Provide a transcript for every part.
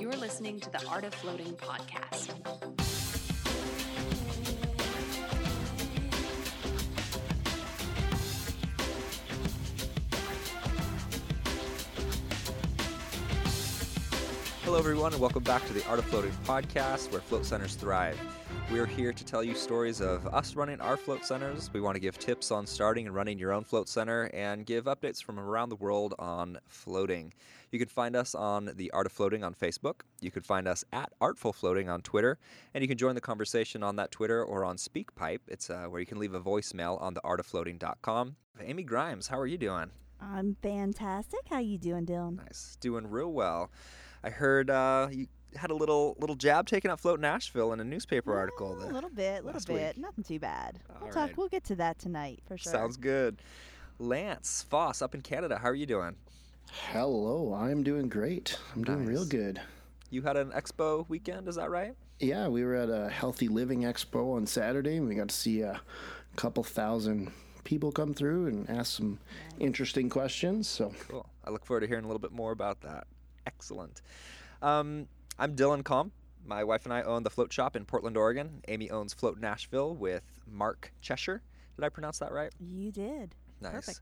You're listening to the Art of Floating podcast. Hello, everyone, and welcome back to the Art of Floating podcast, where float centers thrive. We're here to tell you stories of us running our float centers. We want to give tips on starting and running your own float center and give updates from around the world on floating. You can find us on the Art of Floating on Facebook. You can find us at Artful Floating on Twitter, and you can join the conversation on that Twitter or on SpeakPipe. It's uh, where you can leave a voicemail on theartoffloating.com. Amy Grimes, how are you doing? I'm fantastic. How you doing, Dylan? Nice, doing real well. I heard uh, you had a little little jab taken at Float Nashville in a newspaper article. a little bit, a little bit. week. Nothing too bad. All we'll talk. right. We'll get to that tonight for sure. Sounds good. Lance Foss up in Canada. How are you doing? Hello, I'm doing great. I'm doing real good. You had an expo weekend, is that right? Yeah, we were at a Healthy Living Expo on Saturday, and we got to see a couple thousand people come through and ask some interesting questions. So, Cool. I look forward to hearing a little bit more about that. Excellent. Um, I'm Dylan Combe. My wife and I own the Float Shop in Portland, Oregon. Amy owns Float Nashville with Mark Cheshire. Did I pronounce that right? You did. Nice. Perfect.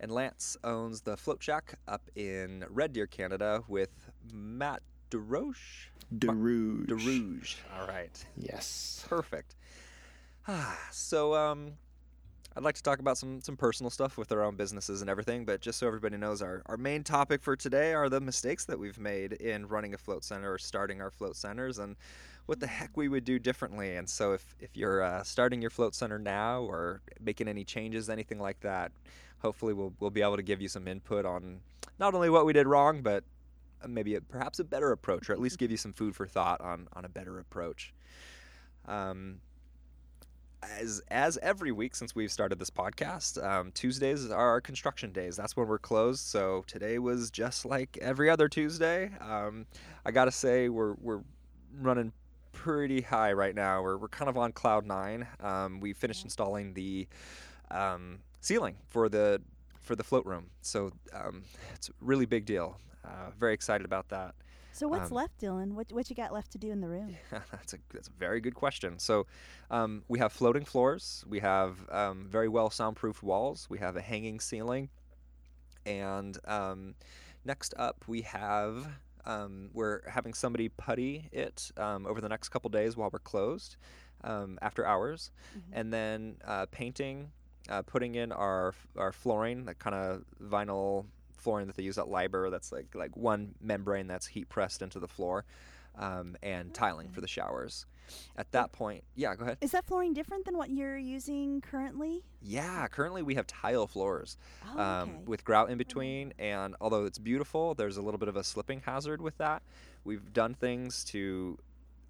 And Lance owns the Float Shack up in Red Deer, Canada, with Matt DeRoche. DeRouge. DeRouge. All right. Yes. Perfect. Ah, so, um, I'd like to talk about some some personal stuff with our own businesses and everything, but just so everybody knows, our, our main topic for today are the mistakes that we've made in running a float center or starting our float centers and what the heck we would do differently. And so, if, if you're uh, starting your float center now or making any changes, anything like that, hopefully we'll, we'll be able to give you some input on not only what we did wrong, but uh, maybe a, perhaps a better approach, or at least give you some food for thought on, on a better approach. Um, as as every week since we've started this podcast, um, Tuesdays are our construction days. That's when we're closed. So today was just like every other Tuesday. Um, I gotta say we're we're running pretty high right now. We're we're kind of on cloud nine. Um, we finished installing the um, ceiling for the for the float room. So um, it's a really big deal. Uh, very excited about that. So what's Um, left, Dylan? What what you got left to do in the room? that's a that's a very good question. So, um, we have floating floors. We have um, very well soundproofed walls. We have a hanging ceiling, and um, next up we have um, we're having somebody putty it um, over the next couple days while we're closed um, after hours, Mhm. and then uh, painting, uh, putting in our our flooring, that kind of vinyl flooring that they use at Liber. That's like like one membrane that's heat pressed into the floor, um, and tiling for the showers. At that point, yeah, go ahead. Is that flooring different than what you're using currently? Yeah, currently we have tile floors Oh, um, with grout in between, and although it's beautiful, there's a little bit of a slipping hazard with that. We've done things to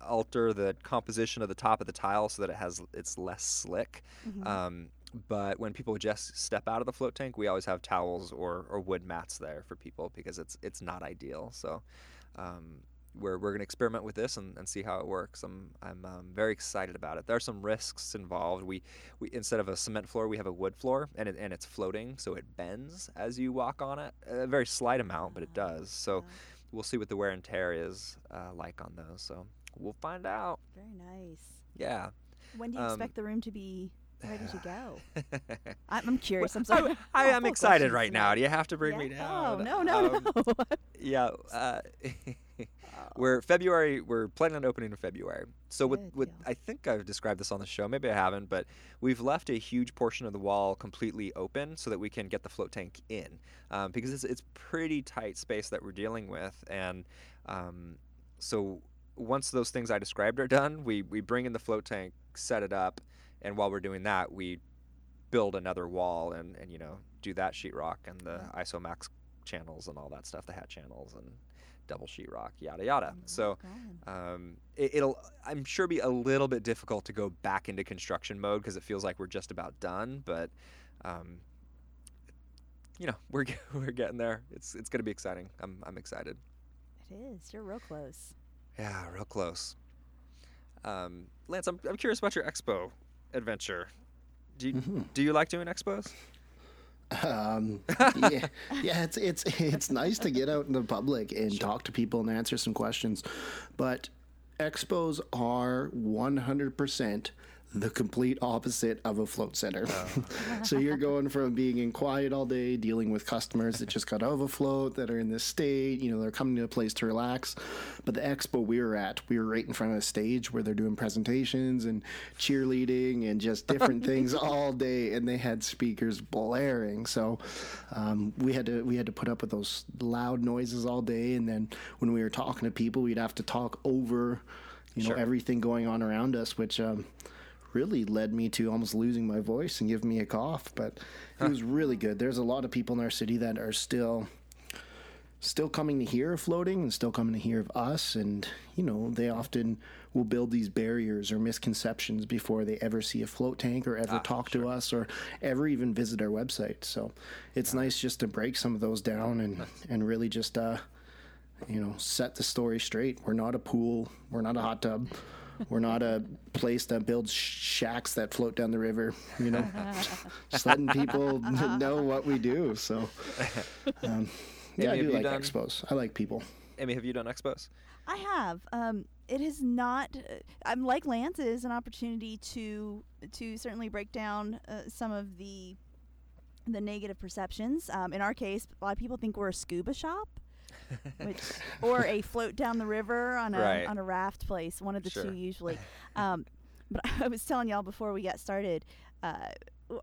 alter the composition of the top of the tile so that it has it's less slick. Mhm. Um, but when people just step out of the float tank, we always have towels or, or wood mats there for people because it's it's not ideal. So um, we're, we're going to experiment with this and, and see how it works. I'm I'm um, very excited about it. There are some risks involved. We we instead of a cement floor, we have a wood floor, and it, and it's floating, so it bends as you walk on it. A very slight amount, but it Ah, does. So we'll see what the wear and tear is uh, like on those. So we'll find out. very nice. Yeah. When do you Um, expect the room to be ready you go? I'm, I'm curious. I'm sorry. I, I I'm am excited questions right now. Do you have to bring Yeah? me down? Oh no no Um, no! Yeah, uh, we're February. We're planning on opening in February. So with, with. I think I've described this on the show. Maybe I haven't, but we've left a huge portion of the wall completely open so that we can get the float tank in, um, because it's it's pretty tight space that we're dealing with, and um, so once those things I described are done, we we bring in the float tank, set it up, and while we're doing that, we build another wall and and you know do that sheetrock and the isomax channels and all that stuff, the hat channels and double sheetrock, yada yada. So um, it, it'll I'm sure be a little bit difficult to go back into construction mode because it feels like we're just about done, but um, you know we're we're getting there. It's it's gonna be exciting. I'm I'm excited. it is. You're real close. Yeah, real close. Um, Lance, I'm I'm curious about your expo adventure. Do you, Mhm. do you like doing expos? Um, yeah, yeah, it's it's it's nice to get out in the public and talk to people and answer some questions, but expos are 100% the complete opposite of a float center. so you're going from being in quiet all day, dealing with customers that just got out of a float that are in this state, you know, they're coming to a place to relax. But the expo we were at, we were right in front of a stage where they're doing presentations and cheerleading and just different things all day, and they had speakers blaring. So um, we had to we had to put up with those loud noises all day, and then when we were talking to people, we'd have to talk over, you know, Sure. everything going on around us, which. Um, really led me to almost losing my voice and giving me a cough. But it was really good. There's a lot of people in our city that are still still coming to hear of floating and still coming to hear of us. And you know they often will build these barriers or misconceptions before they ever see a float tank or ever talk to us or ever even visit our website. So it's nice just to break some of those down and and really just uh you know set the story straight. We're not a pool. We're not a hot tub we're not a place that builds shacks that float down the river you know just letting people know what we do so um, yeah i do have like done- expos i like people Amy, have you done expos? I have. Um, it has not. Uh, I'm like Lance. It is an opportunity to to certainly break down uh, some of the the negative perceptions. Um, in our case, a lot of people think we're a scuba shop, which or a float down the river on a Right. on a raft place. One of the Sure. two usually. Um, but I was telling y'all before we got started, uh,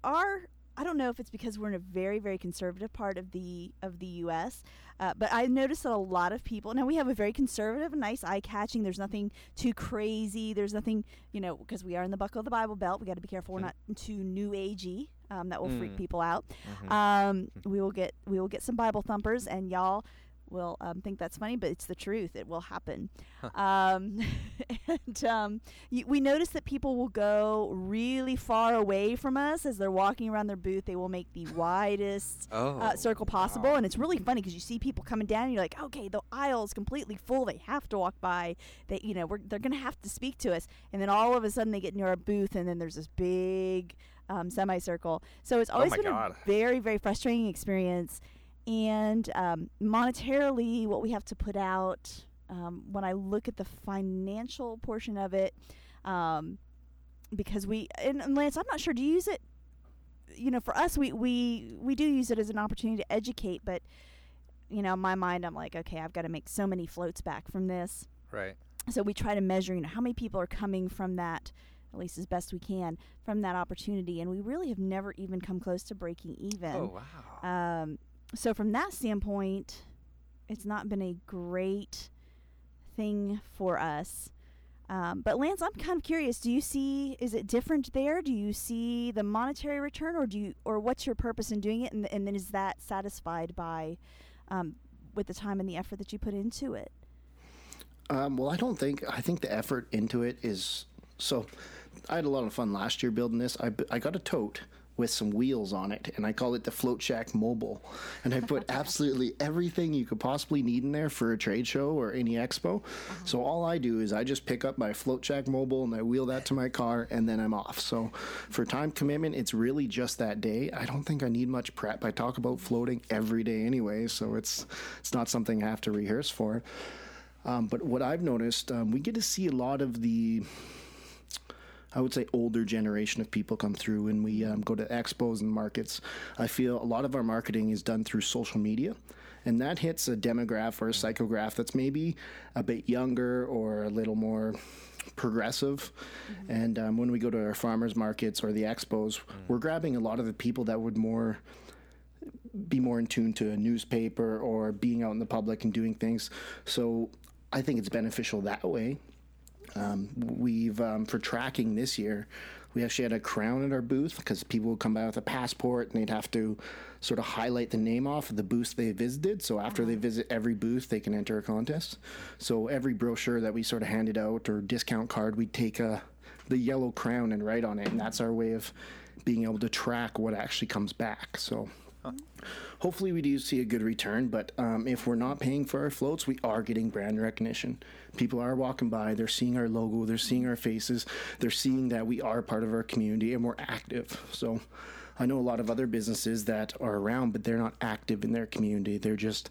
our I don't know if it's because we're in a very very conservative part of the of the U.S. Uh, but I noticed that a lot of people now we have a very conservative, nice eye catching. There's nothing too crazy. There's nothing you know because we are in the buckle of the Bible Belt. We got to be careful. We're not too new agey. Um, that will freak Mm. people out. Mhm. Um, we will get we will get some Bible thumpers, and y'all will um, think that's funny, but it's the truth. It will happen. Um, and um, y- we notice that people will go really far away from us as they're walking around their booth. They will make the widest oh, uh, circle possible, wow. and it's really funny because you see people coming down, and you're like, okay, the aisle is completely full. They have to walk by. They, you know, we're, they're gonna have to speak to us, and then all of a sudden they get near our booth, and then there's this big um, semicircle. So it's always Oh been God. a very, very frustrating experience. And um, monetarily, what we have to put out, um, when I look at the financial portion of it, um, because we and, and Lance, I'm not sure. Do you use it? You know, for us, we we we do use it as an opportunity to educate, but you know, in my mind, I'm like, okay, I've got to make so many floats back from this. right. So we try to measure, you know, how many people are coming from that, at least as best we can, from that opportunity, and we really have never even come close to breaking even. Oh wow. Um, so from that standpoint, it's not been a great thing for us. Um, but Lance, I'm kind of curious. Do you see? Is it different there? Do you see the monetary return, or do you, or what's your purpose in doing it? And, and then is that satisfied by, um, with the time and the effort that you put into it? Um, well, I don't think. I think the effort into it is so. I had a lot of fun last year building this. I, I got a tote with some wheels on it, and I call it the Float Shack Mobile. And I put absolutely everything you could possibly need in there for a trade show or any expo. So all I do is I just pick up my Float Shack Mobile and I wheel that to my car, and then I'm off. So for time commitment, it's really just that day. I don't think I need much prep. I talk about floating every day anyway, so it's it's not something I have to rehearse for. Um, but what I've noticed, um, we get to see a lot of the, I would say, older generation of people come through when we um, go to expos and markets. I feel a lot of our marketing is done through social media. And that hits a demographic or a psychograph that's maybe a bit younger or a little more progressive. And um, when we go to our farmers markets or the expos, we're grabbing a lot of the people that would more be more in tune to a newspaper or being out in the public and doing things. So I think it's beneficial that way. Um, we've um, for tracking this year, we actually had a crown at our booth because people would come by with a passport and they'd have to sort of highlight the name off of the booth they visited. So after they visit every booth, they can enter a contest. So every brochure that we sort of handed out or discount card, we'd take a the yellow crown and write on it, and that's our way of being able to track what actually comes back. So hopefully we do see a good return but um, if we're not paying for our floats we are getting brand recognition people are walking by they're seeing our logo they're seeing our faces they're seeing that we are part of our community and we're active so I know a lot of other businesses that are around, but they're not active in their community. They're just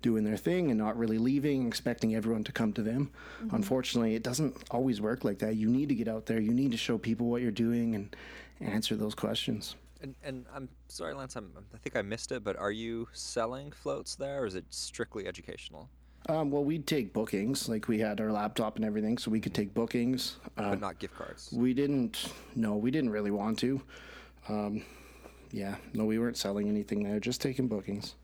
doing their thing and not really leaving, expecting everyone to come to them. Unfortunately, it doesn't always work like that. You need to get out there. You need to show people what you're doing and answer those questions. And, and I'm sorry, Lance. I'm, I think I missed it, but are you selling floats there, or is it strictly educational, Um, well, we'd take bookings. Like we had our laptop and everything, so we could take bookings. Uh, but not gift cards? we didn't. No, we didn't really want to. Um, yeah, no, we weren't selling anything there. Just taking bookings.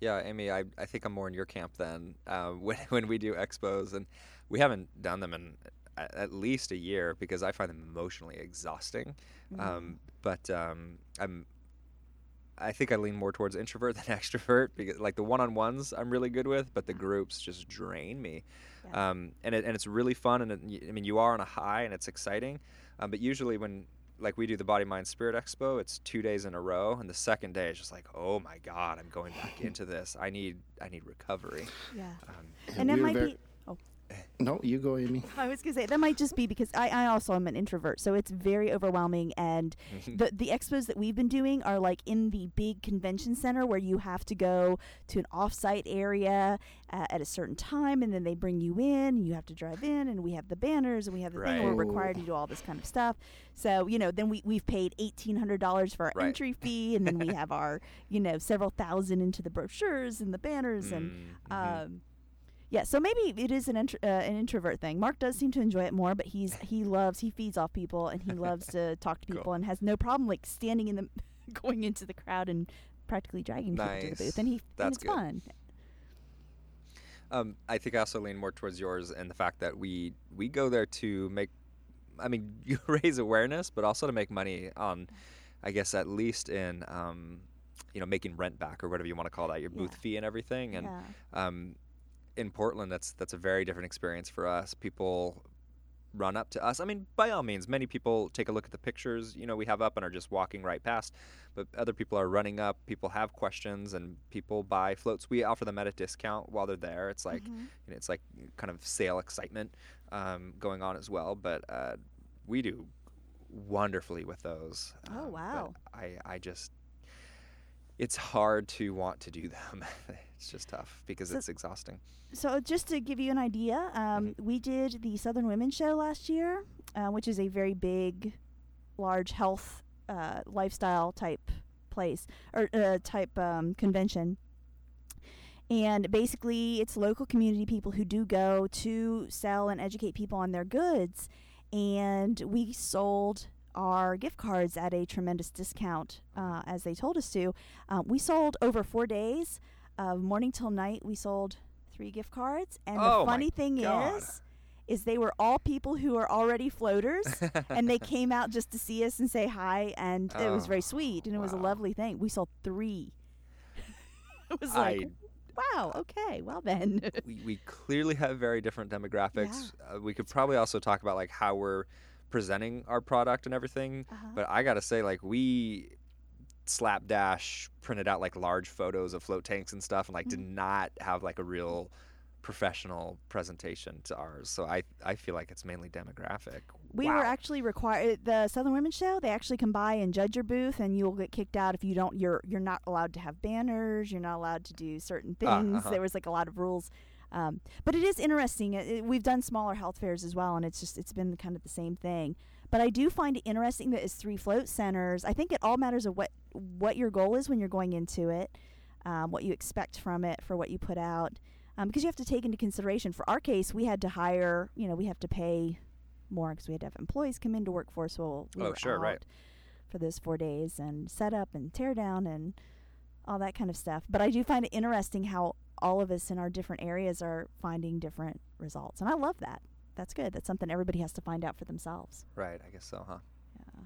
Yeah, Amy, I, I think I'm more in your camp than uh, when when we do expos, and we haven't done them in at, at least a year because I find them emotionally exhausting. Um, but um, I'm I think I lean more towards introvert than extrovert because like the one-on-ones I'm really good with, but the groups just drain me. Yeah. Um, and it, and it's really fun, and it, y- I mean you are on a high, and it's exciting. Um, but usually when like we do the Body Mind Spirit Expo, it's two days in a row, and the second day is just like, oh my god, I'm going back into this. I need I need recovery. Yeah. Um, and that we were might ver- be. Oh, No, you go, Amy. I was gonna say that might just be because I, I also am an introvert, so it's very overwhelming. And the the expos that we've been doing are like in the big convention center where you have to go to an off-site area uh, at a certain time, and then they bring you in, and you have to drive in, and we have the banners, and we have the thing. We're required to do all this kind of stuff. So you know, then we we've paid eighteen hundred dollars for our Right. entry fee, and then we have our you know several thousand into the brochures and the banners and. mm, mhm. Um, yeah, so maybe it is an intr- uh, an introvert thing. Mark does seem to enjoy it more, but he's he loves he feeds off people and he loves to talk to Cool. people and has no problem like standing in the going into the crowd and practically dragging people to the booth. And he and That's it's good. fun. Um, I think I also lean more towards yours and the fact that we we go there to make, I mean, you raise awareness, but also to make money on, I guess at least in, um, you know, making rent back or whatever you want to call that, your booth Yeah. fee and everything. And yeah. um, in Portland, that's that's a very different experience for us. People run up to us. I mean, by all means, many people take a look at the pictures you know we have up and are just walking right past. But other people are running up. People have questions, and people buy floats. We offer them at a discount while they're there. It's like Mhm. you know, it's like kind of sale excitement um, going on as well. But uh, we do wonderfully with those. Oh, um, wow. I I just it's hard to want to do them. it's just tough because So- it's exhausting. So just to give you an idea, um, Mm-hmm. we did the Southern Women's Show last year, uh, which is a very big, large health uh, lifestyle type place or uh, type um, convention. And basically, it's local community people who do go to sell and educate people on their goods. And we sold our gift cards at a tremendous discount, uh, as they told us to. Uh, we sold over four days, uh, morning till night. We sold three gift cards. And Oh the funny thing God. is, is they were all people who are already floaters and they came out just to see us and say hi and it was Oh, very sweet and it was a lovely thing we sold three it was I- like wow okay well then we, we clearly have very different demographics. Uh, we could probably also talk about like how we're presenting our product and everything. Uh-huh. But I gotta say, like we slapdash printed out like large photos of float tanks and stuff, and like did Mm-hmm. not have like a real professional presentation to ours. So I I feel like it's mainly demographic. we wow. were actually required the southern women's show they actually come by and judge your booth and you'll get kicked out if you don't you're you're not allowed to have banners you're not allowed to do certain Ah, things uh-huh. there was like a lot of rules um, but it is interesting it, it- we've done smaller health fairs as well and it's just it's been kind of the same thing but i do find it interesting that it's three float centers i think it all matters of what what your goal is when you're going into it um, what you expect from it for what you put out um, because you have to take into consideration for our case we had to hire you know we have to pay more because we had to have employees come into work for us while we Oh, were sure, right. for those four days and set up and tear down and all that kind of stuff. But I do find it interesting how all of us in our different areas are finding different results, and I love that. That's good. That's something everybody has to find out for themselves. right. I guess so, huh? Yeah.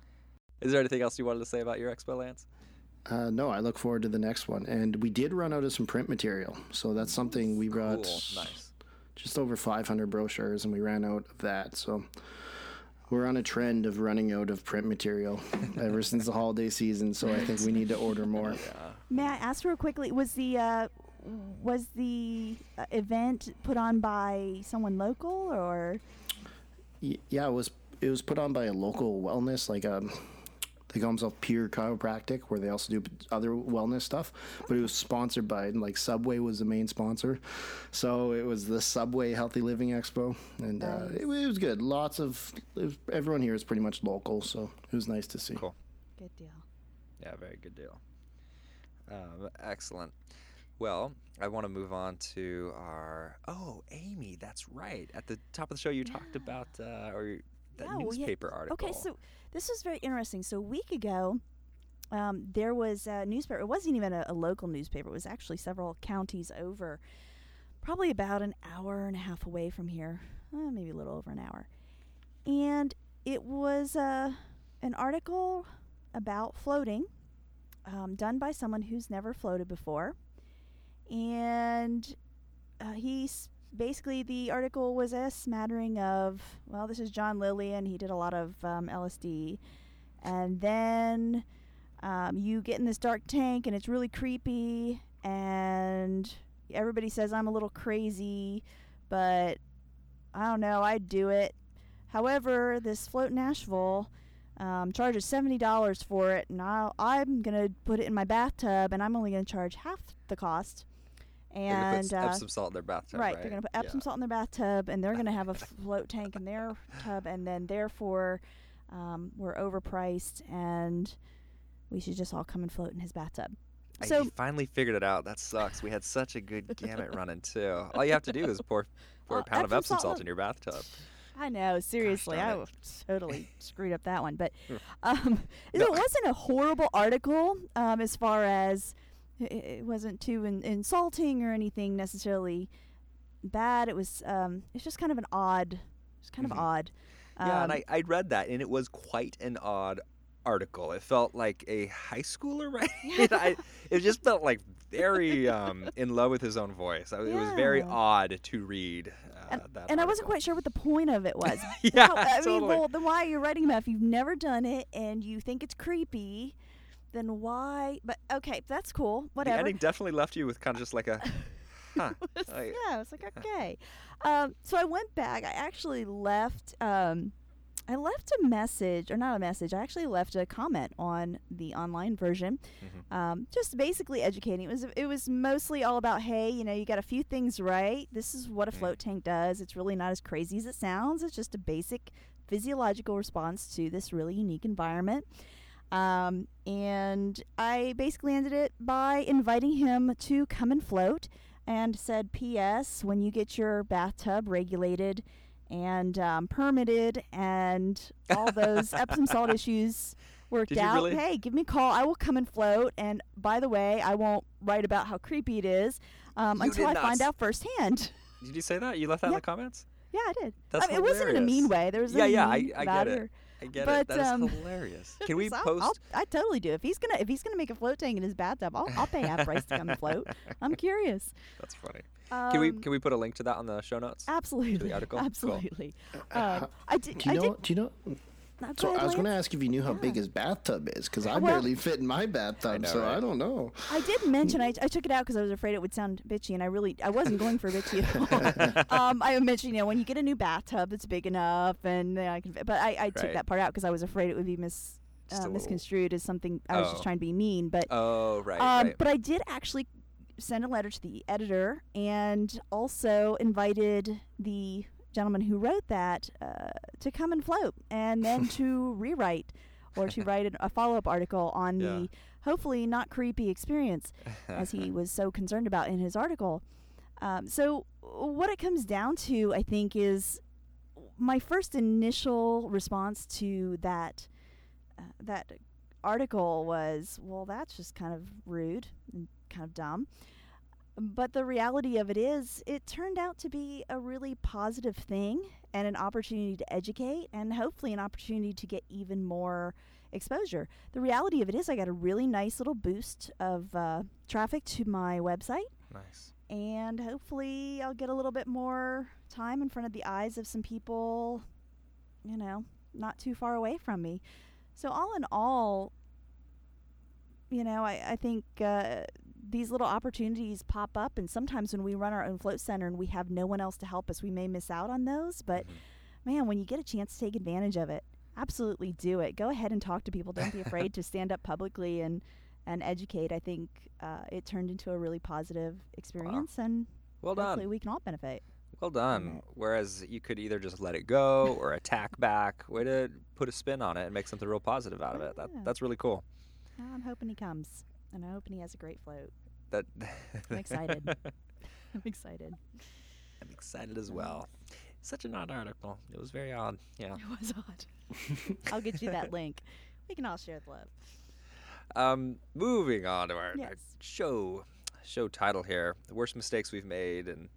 Is there anything else you wanted to say about your expo, Lance? Uh, no, I look forward to the next one. And we did run out of some print material, so that's something we brought Cool. Nice. just over 500 brochures, and we ran out of that. So we're on a trend of running out of print material ever since the holiday season. So I think we need to order more. Yeah. May I ask real quickly? Was the uh, was the uh, event put on by someone local or? Yeah, it was it was put on by a local wellness like um They call themselves Pure Chiropractic, where they also do other wellness stuff. But it was sponsored by like Subway was the main sponsor, so it was the Subway Healthy Living Expo, and uh, it, it was good. Lots of was, everyone here is pretty much local, so it was nice to see. Cool. Good deal. Yeah, very good deal. Um, excellent. Well, I want to move on to our. Oh, Amy, that's right. At the top of the show, you talked about uh, or that Yeah, well, yeah, newspaper article. Okay, so this was very interesting. So a week ago, um, there was a newspaper. It wasn't even a, a local newspaper. It was actually several counties over, probably about an hour and a half away from here, uh, maybe a little over an hour. And it was uh, an article about floating, um, done by someone who's never floated before, and uh, he's basically the article was a smattering of well this is john Lilly and he did a lot of um, lsd and then um, you get in this dark tank and it's really creepy and everybody says i'm a little crazy but i don't know i'd do it. However this float nashville um, charges $70 for it and I'll, i'm going to put it in my bathtub and i'm only going to charge half the cost and s- uh, Epsom salt in their bathtub. Right, Right, they're going to put Epsom salt in their bathtub, and they're going to have a float tank in their tub, and then therefore um, we're overpriced, and we should just all come and float in his bathtub. I So finally figured it out. That sucks. We had such a good gamut running too. All you have to do is pour pour Well, a pound of Epsom Epsom salt salt in your bathtub. I know, seriously, I totally screwed up that one, but um, No. it wasn't a horrible article um, as far as it wasn't too in- insulting or anything necessarily bad. It was um, it's just kind of an odd, it's kind Mhm. of odd. yeah, and Um, I, I read that, and it was quite an odd article. It felt like a high schooler right? it. I, it just felt like very um, in love with his own voice. I- It was very odd to read. Uh, and, that and I wasn't quite sure what the point of it was. Yeah, How- I mean, totally. well, then why are you writing about if you've never done it and you think it's creepy? Then why? But okay, that's cool. The Whatever. ending definitely left you with kind of just like a, huh. I- was like okay. um, so I went back. I actually left. Um, I left a message, or not a message. I actually left a comment on the online version, Mhm. um, just basically educating. It was it was mostly all about, hey, you know, you got a few things right. This is what a Mm. float tank does. It's really not as crazy as it sounds. It's just a basic physiological response to this really unique environment. Um, and I basically ended it by inviting him to come and float and said, P.S., when you get your bathtub regulated and um, permitted and all those Epsom salt issues worked Did out, really? hey, give me a call. I will come and float. And by the way, I won't write about how creepy it is um, until I find s- out firsthand. Did you say that? You left that in the comments? yeah, I did. That's I mean, it wasn't in a mean way. There was Yeah, a yeah, I- I get it. or- I get But, it. That is um, hilarious. Can we So I'll- post? I'll, I totally do. If he's gonna if he's gonna make a float tank in his bathtub, I'll, I'll pay half price to come and float. I'm curious. That's funny. Can we Um, can we put a link to that on the show notes? absolutely the article? Cool. Absolutely. Uh, Um, I did. Do you I know? did. Do you know? No, So I was going to Lance. ask if you knew how big his bathtub is, because I Well- barely fit in my bathtub, know, so right? I don't know. I did mention I, I took it out because I was afraid it would sound bitchy, and I really I wasn't going for bitchy at all. um, I mentioned you know when you get a new bathtub that's big enough, and then I can. But I, I took that part out because I was afraid it would be mis uh, misconstrued as something. I was Oh. just trying to be mean, but Oh, right, um, right. But I did actually send a letter to the editor and also invited the gentleman who wrote that uh, to come and float and then to rewrite or to write an, a follow up article on Yeah. the hopefully not creepy experience as he was so concerned about in his article. Um, so, what it comes down to, I think, is my first initial response to that uh, that article was, well, that's just kind of rude and kind of dumb. But the reality of it is, it turned out to be a really positive thing and an opportunity to educate and hopefully an opportunity to get even more exposure. The reality of it is, I got a really nice little boost of uh, traffic to my website nice. and hopefully I'll get a little bit more time in front of the eyes of some people, you know, not too far away from me. So all in all, you know, I, I think uh, these little opportunities pop up, and sometimes when we run our own float center and we have no one else to help us, we may miss out on those. But Mhm. man, when you get a chance to take advantage of it, absolutely do it. Go ahead and talk to people. Don't be afraid to stand up publicly and and educate. I think uh, it turned into a really positive experience, and Well hopefully done. we can all benefit. Well done. Whereas you could either just let it go or attack back. Way to put a spin on it and make something real positive out of it. That, that's really cool. I'm hoping he comes, and I'm hoping he has a great float. That I'm excited. I'm excited. I'm excited as well. Such an odd article. It was very odd. Yeah. It was odd. I'll get you that link. We can all share the love. Um, moving on to our, our show show title here, the worst mistakes we've made, and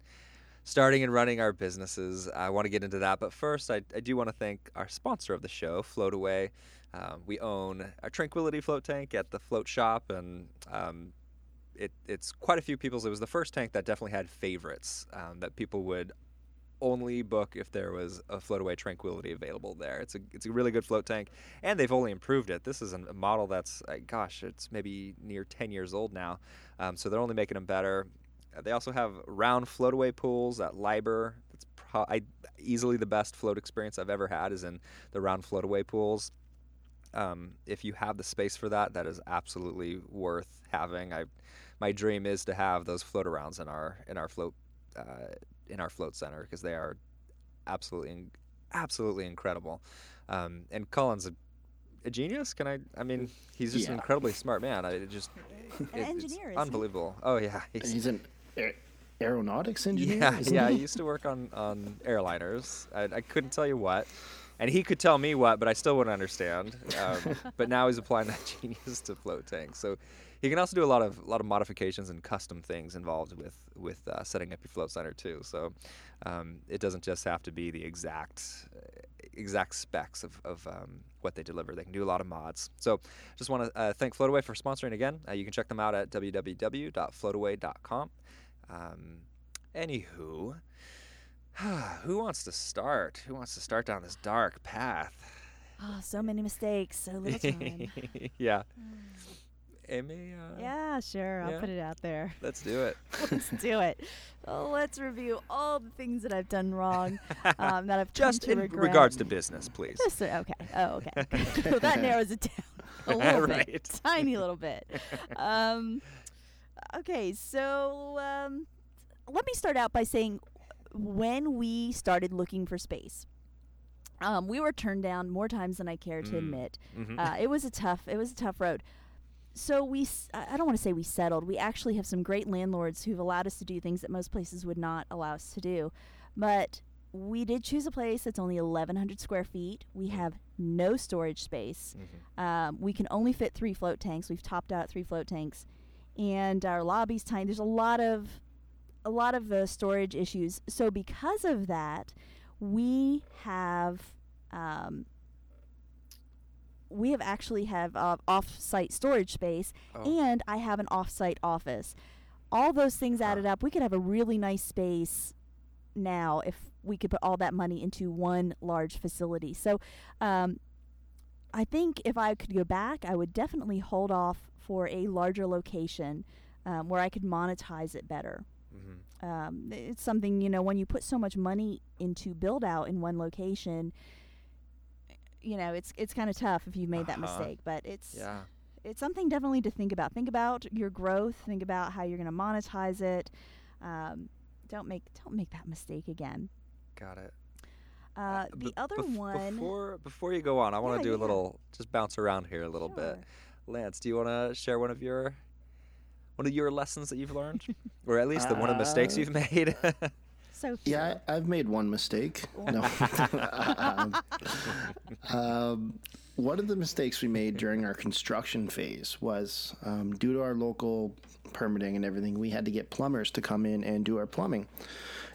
starting and running our businesses. I want to get into that, but first, I, I do want to thank our sponsor of the show, Float Away. Um, we own a Tranquility float tank at the float shop, and um, it, it's quite a few people's. It was the first tank that definitely had favorites um, that people would only book if there was a floataway tranquility available there. It's a it's a really good float tank, and they've only improved it. This is a model that's uh, gosh, it's maybe near 10 years old now, um, so they're only making them better. Uh, They also have round floataway pools at Liber. That's pro- I, easily the best float experience I've ever had is in the round floataway pools. Um, if you have the space for that, that is absolutely worth having. I, my dream is to have those float arounds in our in our float uh, in our float center because they are absolutely absolutely incredible. Um, and Colin's a, a genius. Can I? I mean, he's just an incredibly smart man. I it just An it- it's engineer, isn't he? unbelievable. Oh yeah, he's, he's an a- aeronautics engineer. yeah, isn't yeah. I he? used to work on on airliners. I, I couldn't tell you what, and he could tell me what, but I still wouldn't understand. Um, but now he's applying that genius to float tanks. So he can also do a lot of a lot of modifications and custom things involved with with uh, setting up your float center too. So um, it doesn't just have to be the exact exact specs of, of um, what they deliver. They can do a lot of mods. So just want to uh, thank Floataway for sponsoring again. Uh, you can check them out at www.floataway.com. Um, anywho, who wants to start? Who wants to start down this dark path? Oh, so many mistakes, so little time. yeah. Amy, uh, yeah, sure. I'll yeah. put it out there. let's do it. Let's do it. Oh, let's review all the things that I've done wrong um, that I've Just in regret. regards to business, please. Just, okay. Oh, okay. so that narrows it down a little Right. bit, tiny little bit. Um, okay, so um, let me start out by saying when we started looking for space, um, we were turned down more times than I care to Mm. admit. Mhm. Uh, it was a tough. It was a tough road. So we, I don't want to say we settled. We actually have some great landlords who've allowed us to do things that most places would not allow us to do. But we did choose a place that's only 1,100 square feet. We have no storage space. Mhm. Um, we can only fit three float tanks. We've topped out three float tanks, and our lobby's tiny. There's a lot of a lot of uh, storage issues. So because of that, we have um, we have actually have uh, off-site storage space, Oh. and I have an off-site office. All those things Huh. added up, we could have a really nice space now if we could put all that money into one large facility. So, um, I think if I could go back, I would definitely hold off for a larger location um, where I could monetize it better. Mhm. Um, it's something you know when you put so much money into build out in one location. You know, it's it's kind of tough if you've made that Uh-huh. mistake, but it's Yeah. it's something definitely to think about. Think about your growth. Think about how you're going to monetize it. Um, don't make don't make that mistake again. Got it. Uh, the b- other bef- one, Before before you go on, I want Yeah, to do a little, just bounce around here a little bit. Lance, do you want to share one of your one of your lessons that you've learned, or at least the one of the mistakes Uh, you've made? so Yeah, I, I've made one mistake. No. um, um, one of the mistakes we made during our construction phase was um, due to our local permitting and everything, we had to get plumbers to come in and do our plumbing.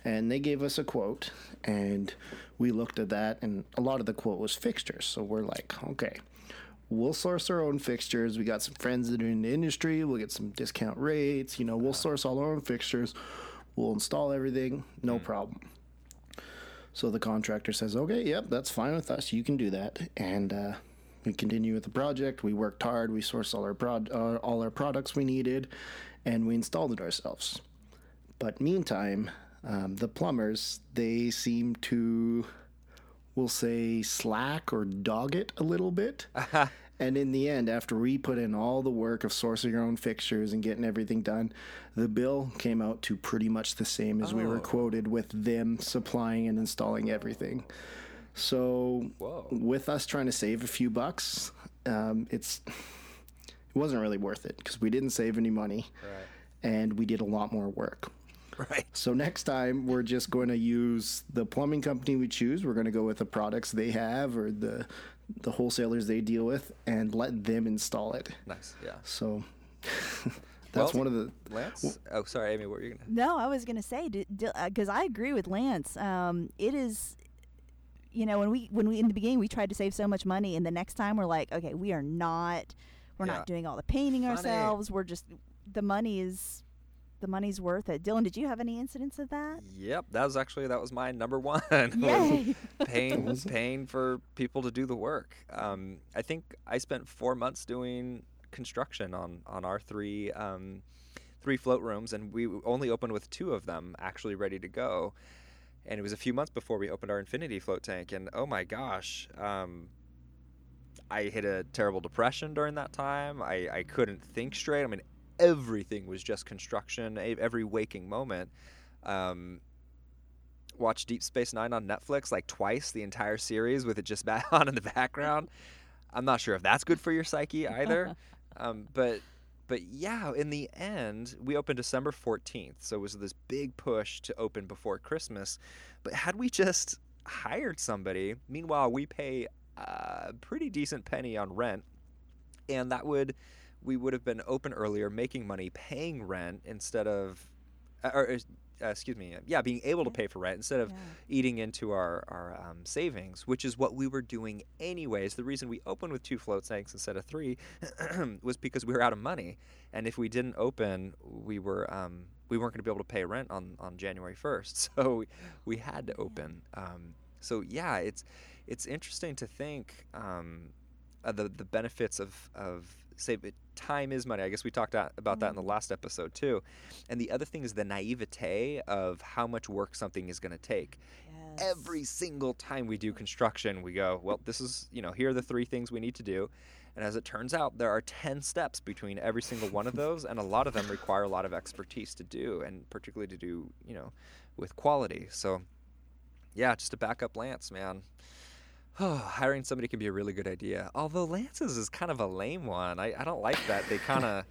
And they gave us a quote, and we looked at that, and a lot of the quote was fixtures. So we're like, okay, we'll source our own fixtures. We got some friends that are in the industry. We'll get some discount rates. You know, we'll source all our own fixtures. We'll install everything, no problem. So the contractor says, okay, yep, that's fine with us. You can do that. And uh, we continue with the project. We worked hard. We sourced all our prod- uh, all our products we needed, and we installed it ourselves. But meantime, um, the plumbers they seem to we'll say, slack or dog it a little bit. and in the end, after we put in all the work of sourcing our own fixtures and getting everything done, the bill came out to pretty much the same as we were Oh. quoted with them supplying and installing everything. So, Whoa. with us trying to save a few bucks, um, it's it wasn't really worth it because we didn't save any money Right. and we did a lot more work. Right. So next time we're just going to use the plumbing company we choose. We're going to go with the products they have or the the wholesalers they deal with and let them install it. Nice. Yeah. So that's Well- one of the Lance. Oh, sorry, Amy. What were you gonna? No, I was gonna say because I agree with Lance. Um, it is, you know, when we when we in the beginning we tried to save so much money, and the next time we're like, okay, we are not, we're Yeah. not doing all the painting Funny. ourselves. We're just the money is, the money's worth it. Dylan, did you have any incidents of that? Yep. That was actually that was my number one. was Yay! paying paying for people to do the work. Um, I think I spent four months doing construction on on our three um, three float rooms, and we only opened with two of them actually ready to go. And it was a few months before we opened our infinity float tank, and oh my gosh. Um, I hit a terrible depression during that time. I, I couldn't think straight. I mean, everything was just construction, every waking moment. Um, watched Deep Space Nine on Netflix like twice, the entire series with it just back on in the background. I'm not sure if that's good for your psyche either. um, but but yeah, in the end, we opened December 14th, so it was this big push to open before Christmas. But had we just hired somebody, meanwhile we pay a pretty decent penny on rent, and that would we would have been open earlier, making money, paying rent instead of, uh, or uh, excuse me, yeah, being able to pay for rent instead of Yeah. eating into our, our um, savings, which is what we were doing anyways. The reason we opened with two float tanks instead of three was because we were out of money, and if we didn't open, we were um, we weren't going to be able to pay rent on, on January first. So we, we had to open. Um, so yeah, it's it's interesting to think um, uh, the the benefits of of save it. Time is money. I guess we talked about that in the mm-hmm. last episode too. And the other thing is the naivete of how much work something is going to take Yes. every single time we do construction, we go, well, this is, you know, here are the three things we need to do. And as it turns out, there are 10 steps between every single one of those, and a lot of them require a lot of expertise to do, and particularly to do, you know, with quality. So, yeah, just to back up Lance, man. Oh, hiring somebody can be a really good idea. Although Lance's is kind of a lame one. I, I don't like that. They kind of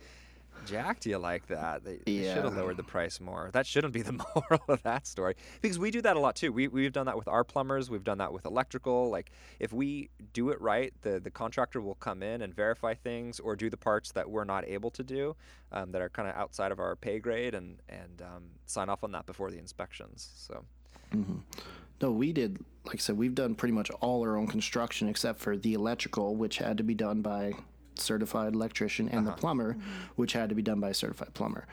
jacked you like that. They, they should have lowered the price more. That shouldn't be the moral of that story. Because we do that a lot too. We, we've done that with our plumbers. We've done that with electrical. Like, if we do it right, the, the contractor will come in and verify things or do the parts that we're not able to do um, that are kind of outside of our pay grade and, and um, sign off on that before the inspections. So, No, we did. Like I said, we've done pretty much all our own construction except for the electrical, which had to be done by certified electrician, and the plumber, which had to be done by a certified plumber.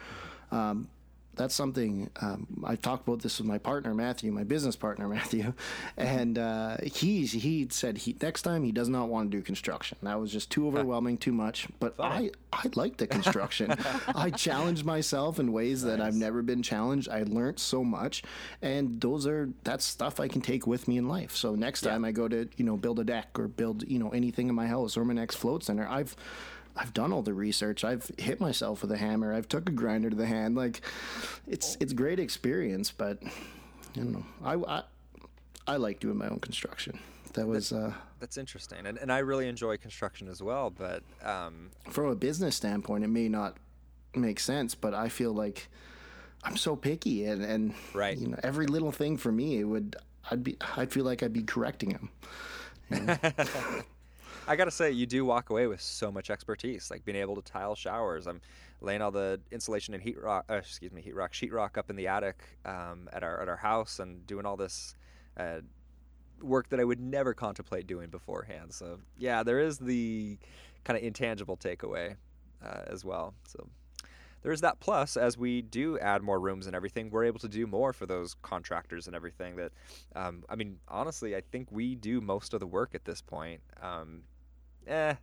Um, that's something um, I talked about this with my partner Matthew, my business partner Matthew, and uh, he he said he next time he does not want to do construction. That was just too overwhelming, too much. But I I like the construction. I challenged myself in ways that I've never been challenged. I learned so much, and those are that's stuff I can take with me in life. So next time I go to you know build a deck or build you know anything in my house or my next float center, I've I've done all the research. I've hit myself with a hammer. I've took a grinder to the hand. Like, it's it's great experience, but I don't know. I I, I like doing my own construction. That was uh, that's interesting. And, and I really enjoy construction as well. But um, from a business standpoint, it may not make sense, but I feel like I'm so picky, and and Right. you know, every little thing for me, it would I'd be I'd feel like I'd be correcting him. I gotta say, you do walk away with so much expertise, like being able to tile showers. I'm laying all the insulation and heat rock, uh, excuse me, heat rock, sheetrock up in the attic um, at our at our house, and doing all this uh, work that I would never contemplate doing beforehand. So yeah, there is the kind of intangible takeaway uh, as well. So there is that plus as we do add more rooms and everything we're able to do more for those contractors and everything that um, i mean honestly i think we do most of the work at this point um, eh,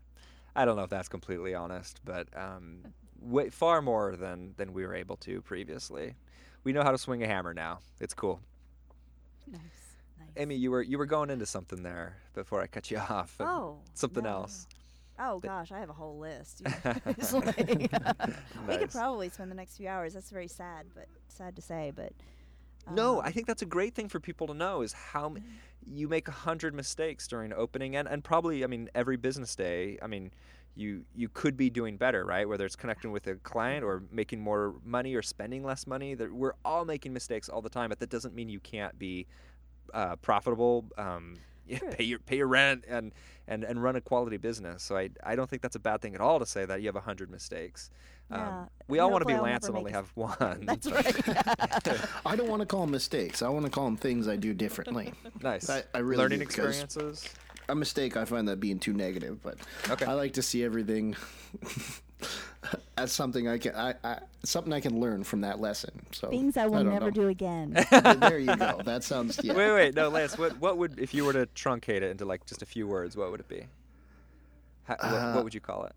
i don't know if that's completely honest but um, way, far more than than we were able to previously we know how to swing a hammer now it's cool Nice. Nice. Amy, you were you were going into something there before I cut you off. Oh, something no. else. Oh gosh, I have a whole list. Like- we could probably spend the next few hours. That's very sad, but sad to say. But No, um, I think that's a great thing for people to know is how m- you make a hundred mistakes during opening and, and probably I mean every business day. I mean, you you could be doing better, right? Whether it's connecting with a client or making more money or spending less money. That we're all making mistakes all the time, but that doesn't mean you can't be uh, profitable. Um, yeah, pay your pay your rent and, and and run a quality business. So I I don't think that's a bad thing at all to say that you have a hundred mistakes. Um, we all want to be Lance and only have one. That's right. I don't want to call them mistakes. I want to call them things I do differently. nice. I- I really Learning do, 'cause- experiences. A mistake, I find that being too negative, but Okay. I like to see everything as something I can, I, I, something I can learn from that lesson. So Things I will don't never know. do again. there you go. That sounds yeah. Wait, wait, no, Lance. What, what would if you were to truncate it into like just a few words? What would it be? How, what, Uh, what would you call it?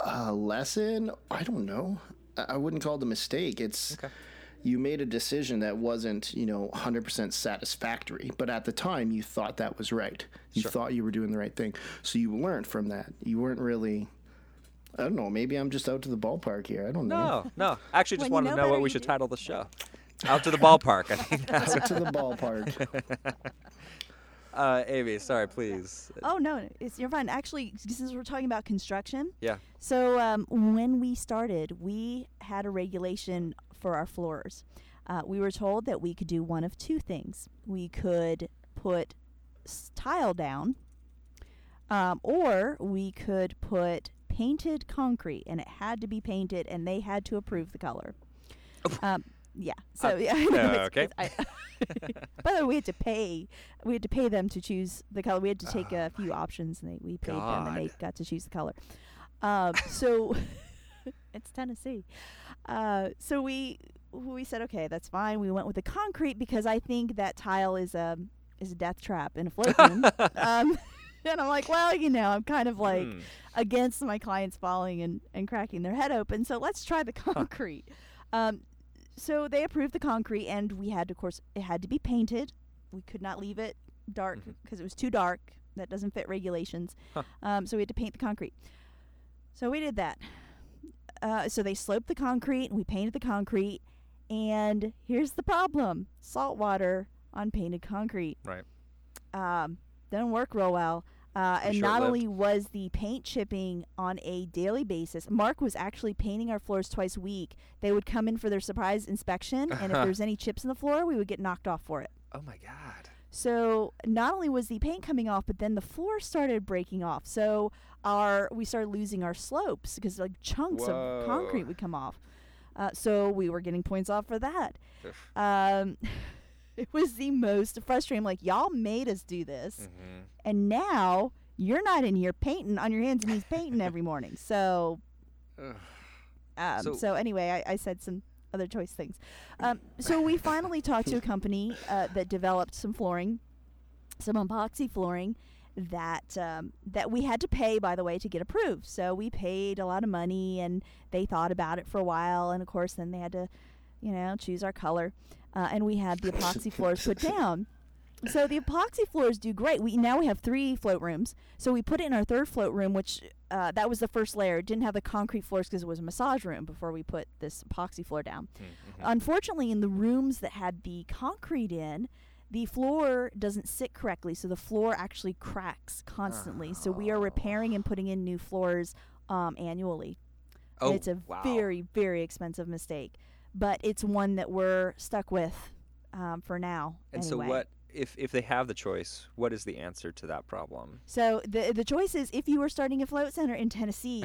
A lesson? I don't know. I I wouldn't call it a mistake. It's Okay. you made a decision that wasn't, you know, 100% satisfactory, but at the time you thought that was right. You Sure. thought you were doing the right thing. So you learned from that. You weren't really I don't know, maybe I'm just out to the ballpark here. I don't know. No, no. I actually just When wanted to know know what we should do. title the show. Out to the ballpark. I think. Out to the ballpark. Uh, Amy, sorry, please. Oh no, it's you're fine. Actually, since we're talking about construction, Yeah. So um, when we started, we had a regulation for our floors. Uh, we were told that we could do one of two things. We could put tile down, um, or we could put painted concrete, and it had to be painted, and they had to approve the color. Um, yeah. So Uh, yeah. Uh, okay. I- by the way, we had to pay. We had to pay them to choose the color. We had to take Oh a few options, and they, we paid them, and they got to choose the color. Um, so it's Tennessee. Uh, so we we said okay, that's fine. We went with the concrete because I think that tile is a is a death trap in a float room. um, and I'm like, well, you know, I'm kind of like Hmm. against my clients falling and, and cracking their head open. So let's try the concrete. Um, so they approved the concrete, and we had, of course, it had to be painted. We could not leave it dark because it was too dark. That doesn't fit regulations. Huh. Um, so we had to paint the concrete. So we did that. Uh, so they sloped the concrete, and we painted the concrete. And here's the problem: salt water on painted concrete Right. um, didn't work real well. Uh, and not only was the paint chipping on a daily basis, Mark was actually painting our floors twice a week. They would come in for their surprise inspection, and if there was any chips in the floor, we would get knocked off for it. Oh my God. So not only was the paint coming off, but then the floor started breaking off. So our we started losing our slopes because like chunks of concrete would come off. Uh, so we were getting points off for that. Um, it was the most frustrating. Like y'all made us do this Mhm. and now you're not in here painting on your hands and knees painting every morning. So, um, So- so, anyway, I, I said some other choice things. Um, so we finally talked to a company uh, that developed some flooring, some epoxy flooring that um, that we had to pay, by the way, to get approved. So we paid a lot of money, and they thought about it for a while, and of course, then they had to, you know, choose our color, uh, and we had the epoxy floors put down. So the epoxy floors do great. We now we have three float rooms. So we put it in our third float room, which uh, that was the first layer. It didn't have the concrete floors because it was a massage room before we put this epoxy floor down. Mhm. Unfortunately, in the rooms that had the concrete in, the floor doesn't sit correctly, so the floor actually cracks constantly. So we are repairing and putting in new floors um, annually. And Oh, it's a wow. very, very expensive mistake, but it's one that we're stuck with um, for now. And anyway. so, what if if they have the choice? What is the answer to that problem? So the the choice is if you were starting a float center in Tennessee,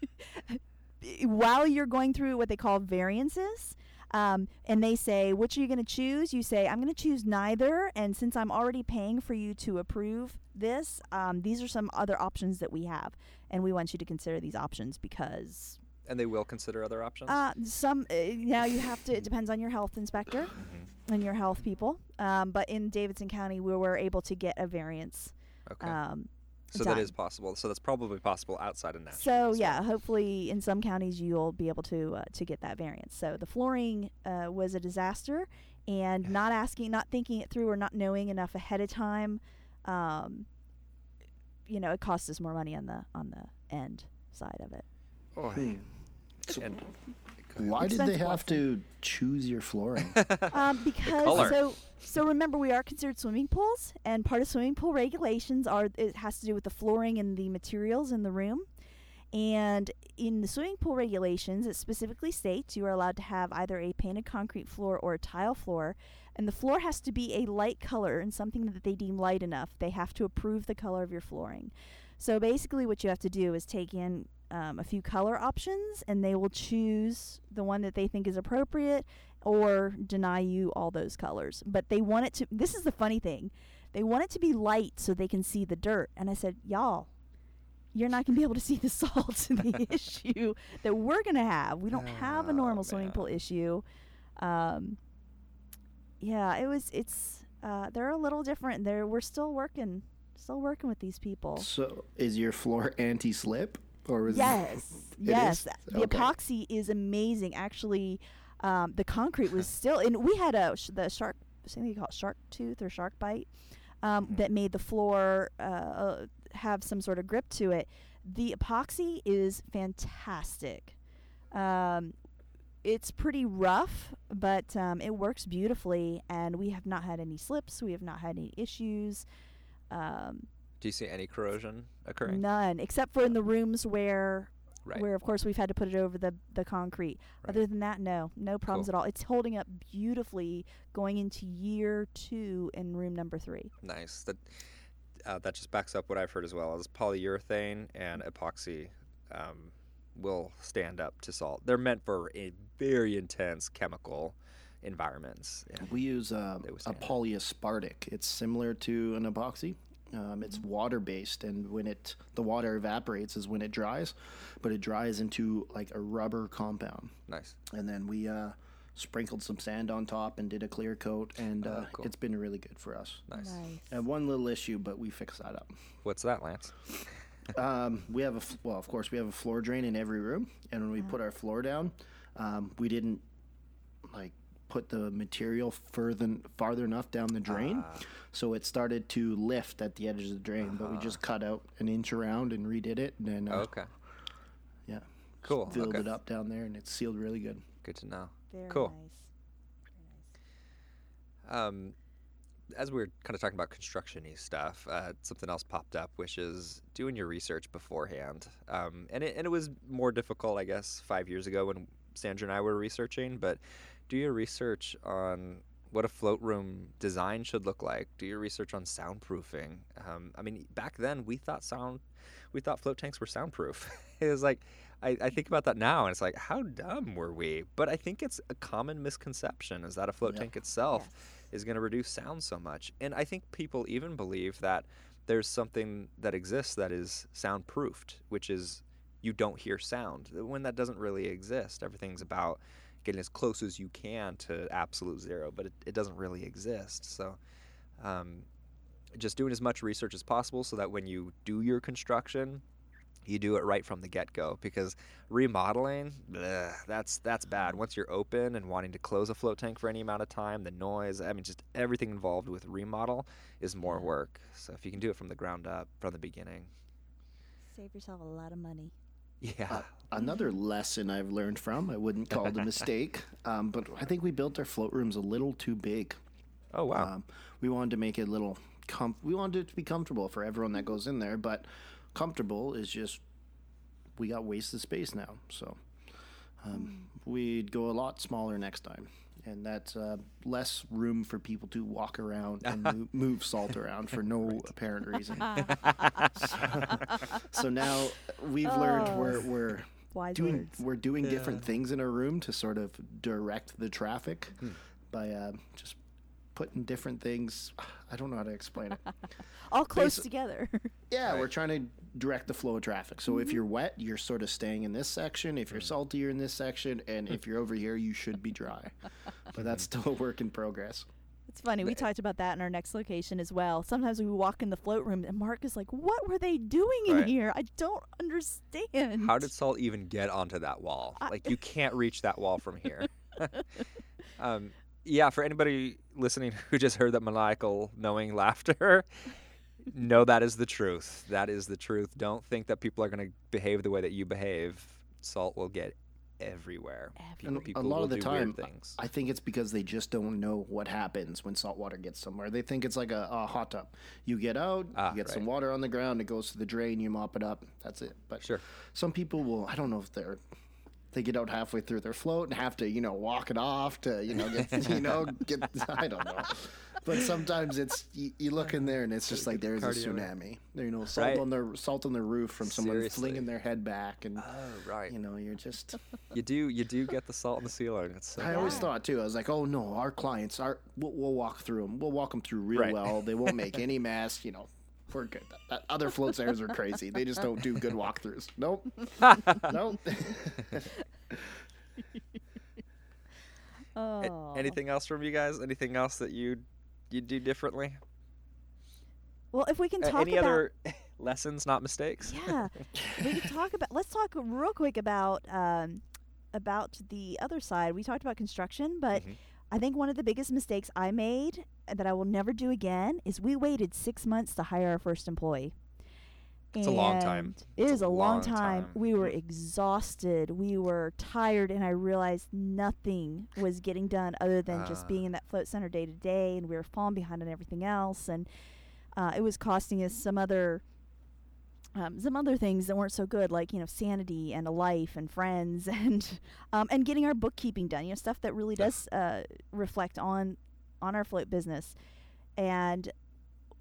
while you're going through what they call variances, um, and they say which are you going to choose, you say I'm going to choose neither, and since I'm already paying for you to approve this, um, these are some other options that we have, and we want you to consider these options because And they will consider other options. uh, some uh, now you have to. It depends on your health inspector Mhm. and your health people. Um, but in Davidson County, we were able to get a variance. Okay. Um, so that done. is possible. So that's probably possible outside of Nashville. So as yeah, hopefully in some counties you'll be able to uh, to get that variance. So the flooring uh, was a disaster, and not asking, not thinking it through, or not knowing enough ahead of time, um, you know, it costs us more money on the on the end side of it. Oh, Hmm. and Why did they Expensive have to choose your flooring? Um, because color. so so remember we are considered swimming pools, and part of swimming pool regulations are it has to do with the flooring and the materials in the room. And in the swimming pool regulations, it specifically states you are allowed to have either a painted concrete floor or a tile floor, and the floor has to be a light color and something that they deem light enough. They have to approve the color of your flooring. So basically, what you have to do is take in um, a few color options, and they will choose the one that they think is appropriate or deny you all those colors. But they want it to. This is the funny thing. They want it to be light so they can see the dirt. And I said, y'all, you're not going to be able to see the salt in the issue that we're going to have. We don't have a Oh, normal swimming pool issue. Um, yeah, it was. It's. Uh, they're a little different. They're. We're still working. Still working with these people. so, is your floor anti-slip, or was Yes, It yes. is? The Okay. epoxy is amazing. Actually, um, the concrete was still, and we had a sh- the shark, think they call it shark tooth or shark bite, um, Mhm. that made the floor uh, uh, have some sort of grip to it. The epoxy is fantastic. Um, it's pretty rough, but um, it works beautifully, and we have not had any slips. We have not had any issues. Um, do you see any corrosion occurring? none, except for in the rooms where Right. where of course we've had to put it over the the concrete. Right. Other than that, no, no problems Cool. at all. It's holding up beautifully going into year two in room number three. Nice. That uh, that just backs up what I've heard as well. Is polyurethane and epoxy um, will stand up to salt. They're meant for a very intense chemical environments. Yeah. We use uh, a polyaspartic. It's similar to an epoxy. Um, it's water based, and when it the water evaporates is when it dries, but it dries into like a rubber compound. Nice. And then we uh, sprinkled some sand on top and did a clear coat, and Oh, uh, cool. it's been really good for us. Nice. And one little issue, but we fixed that up. What's that, Lance? Um, we have a well, of course, we have a floor drain in every room, and when we put our floor down, um, we didn't like put the material further farther enough down the drain, Ah. so it started to lift at the edges of the drain. But we just cut out an inch around and redid it, and then uh, okay. yeah, Cool. filled okay. it up down there, and it's sealed really good. Good to know. Very Cool. nice. Um, as we were kind of talking about construction-y stuff, uh, something else popped up, which is doing your research beforehand. Um, and it and it was more difficult, I guess, five years ago when Sandra and I were researching. But do your research on what a float room design should look like. Do your research on soundproofing. Um, I mean, back then we thought sound, we thought float tanks were soundproof. it was like. I, I think about that now, and it's like, how dumb were we? But I think it's a common misconception is that a float Yeah. tank itself is going to reduce sound so much. And I think people even believe that there's something that exists that is soundproofed, which is you don't hear sound, when that doesn't really exist. Everything's about getting as close as you can to absolute zero, but it, it doesn't really exist. So, um, just doing as much research as possible so that when you do your construction, you do it right from the get-go because remodeling bleh, that's that's bad. Once you're open and wanting to close a float tank for any amount of time the noise i mean just everything involved with remodel is more work. So if you can do it from the ground up from the beginning. Save yourself a lot of money. yeah. Uh, another lesson I've learned from, I wouldn't call it a mistake, um, but I think we built our float rooms a little too big. oh wow Um, we wanted to make it a little com- we wanted it to be comfortable for everyone that goes in there, but comfortable is just we got wasted space now. So um, we'd go a lot smaller next time. And that's uh, less room for people to walk around and move, move salt around for no apparent reason. so, so now we've learned we're, we're Wise doing words. we're doing different things in our room to sort of direct the traffic Hmm. by uh, just putting different things. I don't know how to explain it. All close basi- together. Yeah, we're trying to direct the flow of traffic. So if you're wet, you're sort of staying in this section. If you're salty, you're in this section, and if you're over here, you should be dry. But that's still a work in progress. It's funny. We talked about that in our next location as well. Sometimes we walk in the float room and Mark is like, "What were they doing in Right. here? I don't understand." how did salt even get onto that wall I- like you can't reach that wall from here um, yeah, for anybody listening who just heard that maniacal knowing laughter, no, that is the truth. That is the truth. Don't think that people are going to behave the way that you behave. Salt will get everywhere. Everywhere. People a lot of the time, things. I think it's because they just don't know what happens when salt water gets somewhere. They think it's like a, a hot tub. You get out, Ah, you get some water on the ground, it goes to the drain, you mop it up. That's it. But Sure. some people will. I don't know if they're. They get out halfway through their float and have to, you know, walk it off to, you know, get, you know, get. I don't know. But sometimes it's you, you look in there and it's just like there's a tsunami. You know, salt Right. on the salt on their roof from someone Seriously. flinging their head back, and Oh, right. you know, you're just. You do you do get the salt in the ceiling. It's so I always thought too. I was like, oh no, our clients are. We'll, we'll walk through them. We'll walk them through real Right. well. They won't make any mess. You know, we're good. Other float stairs are crazy. They just don't do good walkthroughs. Nope. nope. Oh. Anything else from you guys? Anything else that you you do differently? Well, if we can talk Any about other lessons, not mistakes? yeah, we can talk about. Let's talk real quick about um, about the other side. We talked about construction, but Mhm. I think one of the biggest mistakes I made and that I will never do again is we waited six months to hire our first employee. It's a long time. It It's is a long, long time. time. We were Mm. exhausted. We were tired, and I realized nothing was getting done other than just Ah. being in that float center day to day, and we were falling behind on everything else. And uh, it was costing us some other um, some other things that weren't so good, like you know sanity and a life and friends and um, and getting our bookkeeping done. You know stuff that really does uh, reflect on on our float business. And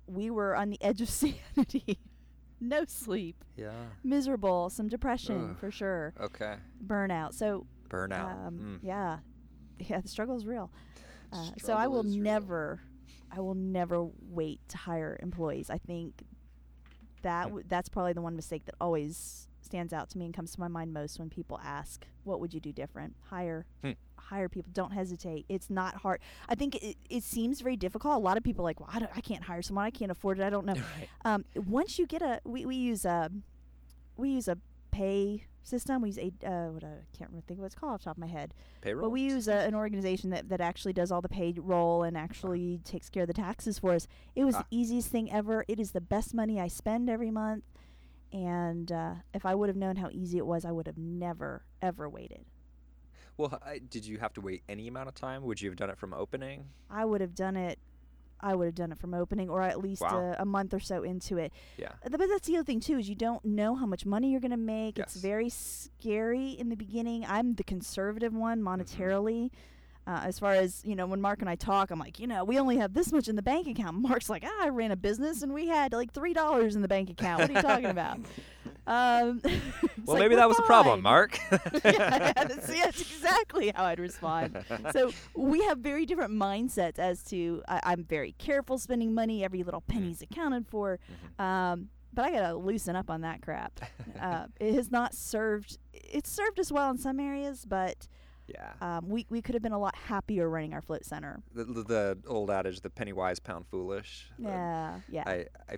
we were on the edge of sanity. No sleep, Yeah. miserable, some depression Ugh. for sure, Okay. burnout. So Burnout. um, Mm. yeah, yeah, the struggle is real. Uh, so I will is real. never, I will never wait to hire employees. I think that Hmm. w- that's probably the one mistake that always stands out to me and comes to my mind most when people ask, "What would you do different?" Hire, Hmm. Hire people. Don't hesitate. It's not hard. I think it, it seems very difficult. A lot of people are like, "Well, I, don't, I can't hire someone. I can't afford it. I don't know." Right. um, once you get a we, we use a we use a pay system we use a uh, what I can't remember think what it's called off the top of my head Payroll. but we use a, an organization that, that actually does all the payroll and actually takes care of the taxes for us it was Ah. the easiest thing ever it is the best money I spend every month and uh, if I would have known how easy it was I would have never ever waited Well, I, did you have to wait any amount of time? Would you have done it from opening? I would have done it I would have done it from opening or at least Wow. a, a month or so into it Yeah. Uh, But that's the other thing too is you don't know how much money you're going to make. It's very scary in the beginning. I'm the conservative one Mm-hmm. Monetarily. Uh, as far as you know, when Mark and I talk, I'm like, you know, we only have this much in the bank account. Mark's like, ah, I ran a business and we had like three dollars in the bank account. What are you talking about? Um, Well, like, maybe that was a problem, fine." Mark. yeah, that's, that's exactly how I'd respond. So we have very different mindsets as to I, I'm very careful spending money. Every little penny's accounted for. Um, but I gotta loosen up on that crap. uh, it has not served. It's served us well in some areas, but yeah. um, we we could have been a lot happier running our float center. The, the, the old adage, the penny wise, pound foolish. Yeah, yeah. I, I,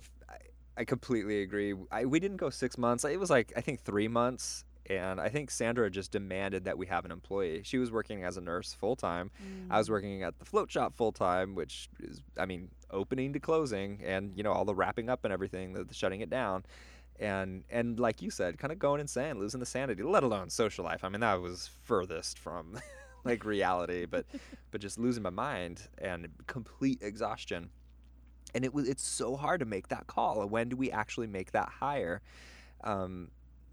I, completely agree. I, we didn't go six months. It was like, I think three months. And I think Sandra just demanded that we have an employee. She was working as a nurse full time. I was working at the float shop full time, which is, I mean, opening to closing and, you know, all the wrapping up and everything, the, the shutting it down. And, and like you said, kind of going insane, losing the sanity, let alone social life. I mean, that was furthest from like reality, but, but just losing my mind and complete exhaustion. And it was it's so hard to make that call when do we actually make that hire um,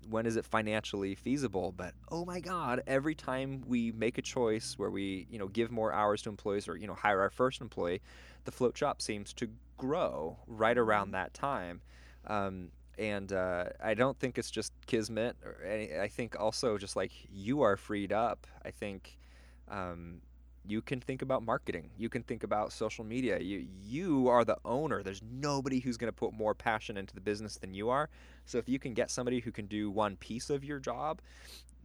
when is it financially feasible? But oh my god every time we make a choice where we you know give more hours to employees or you know hire our first employee the float shop seems to grow right around that time. Um, and uh, I don't think it's just kismet. Or any, I think also just like you are freed up. I think um, you can think about marketing. You can think about social media. You you are the owner. There's nobody who's going to put more passion into the business than you are. So if you can get somebody who can do one piece of your job,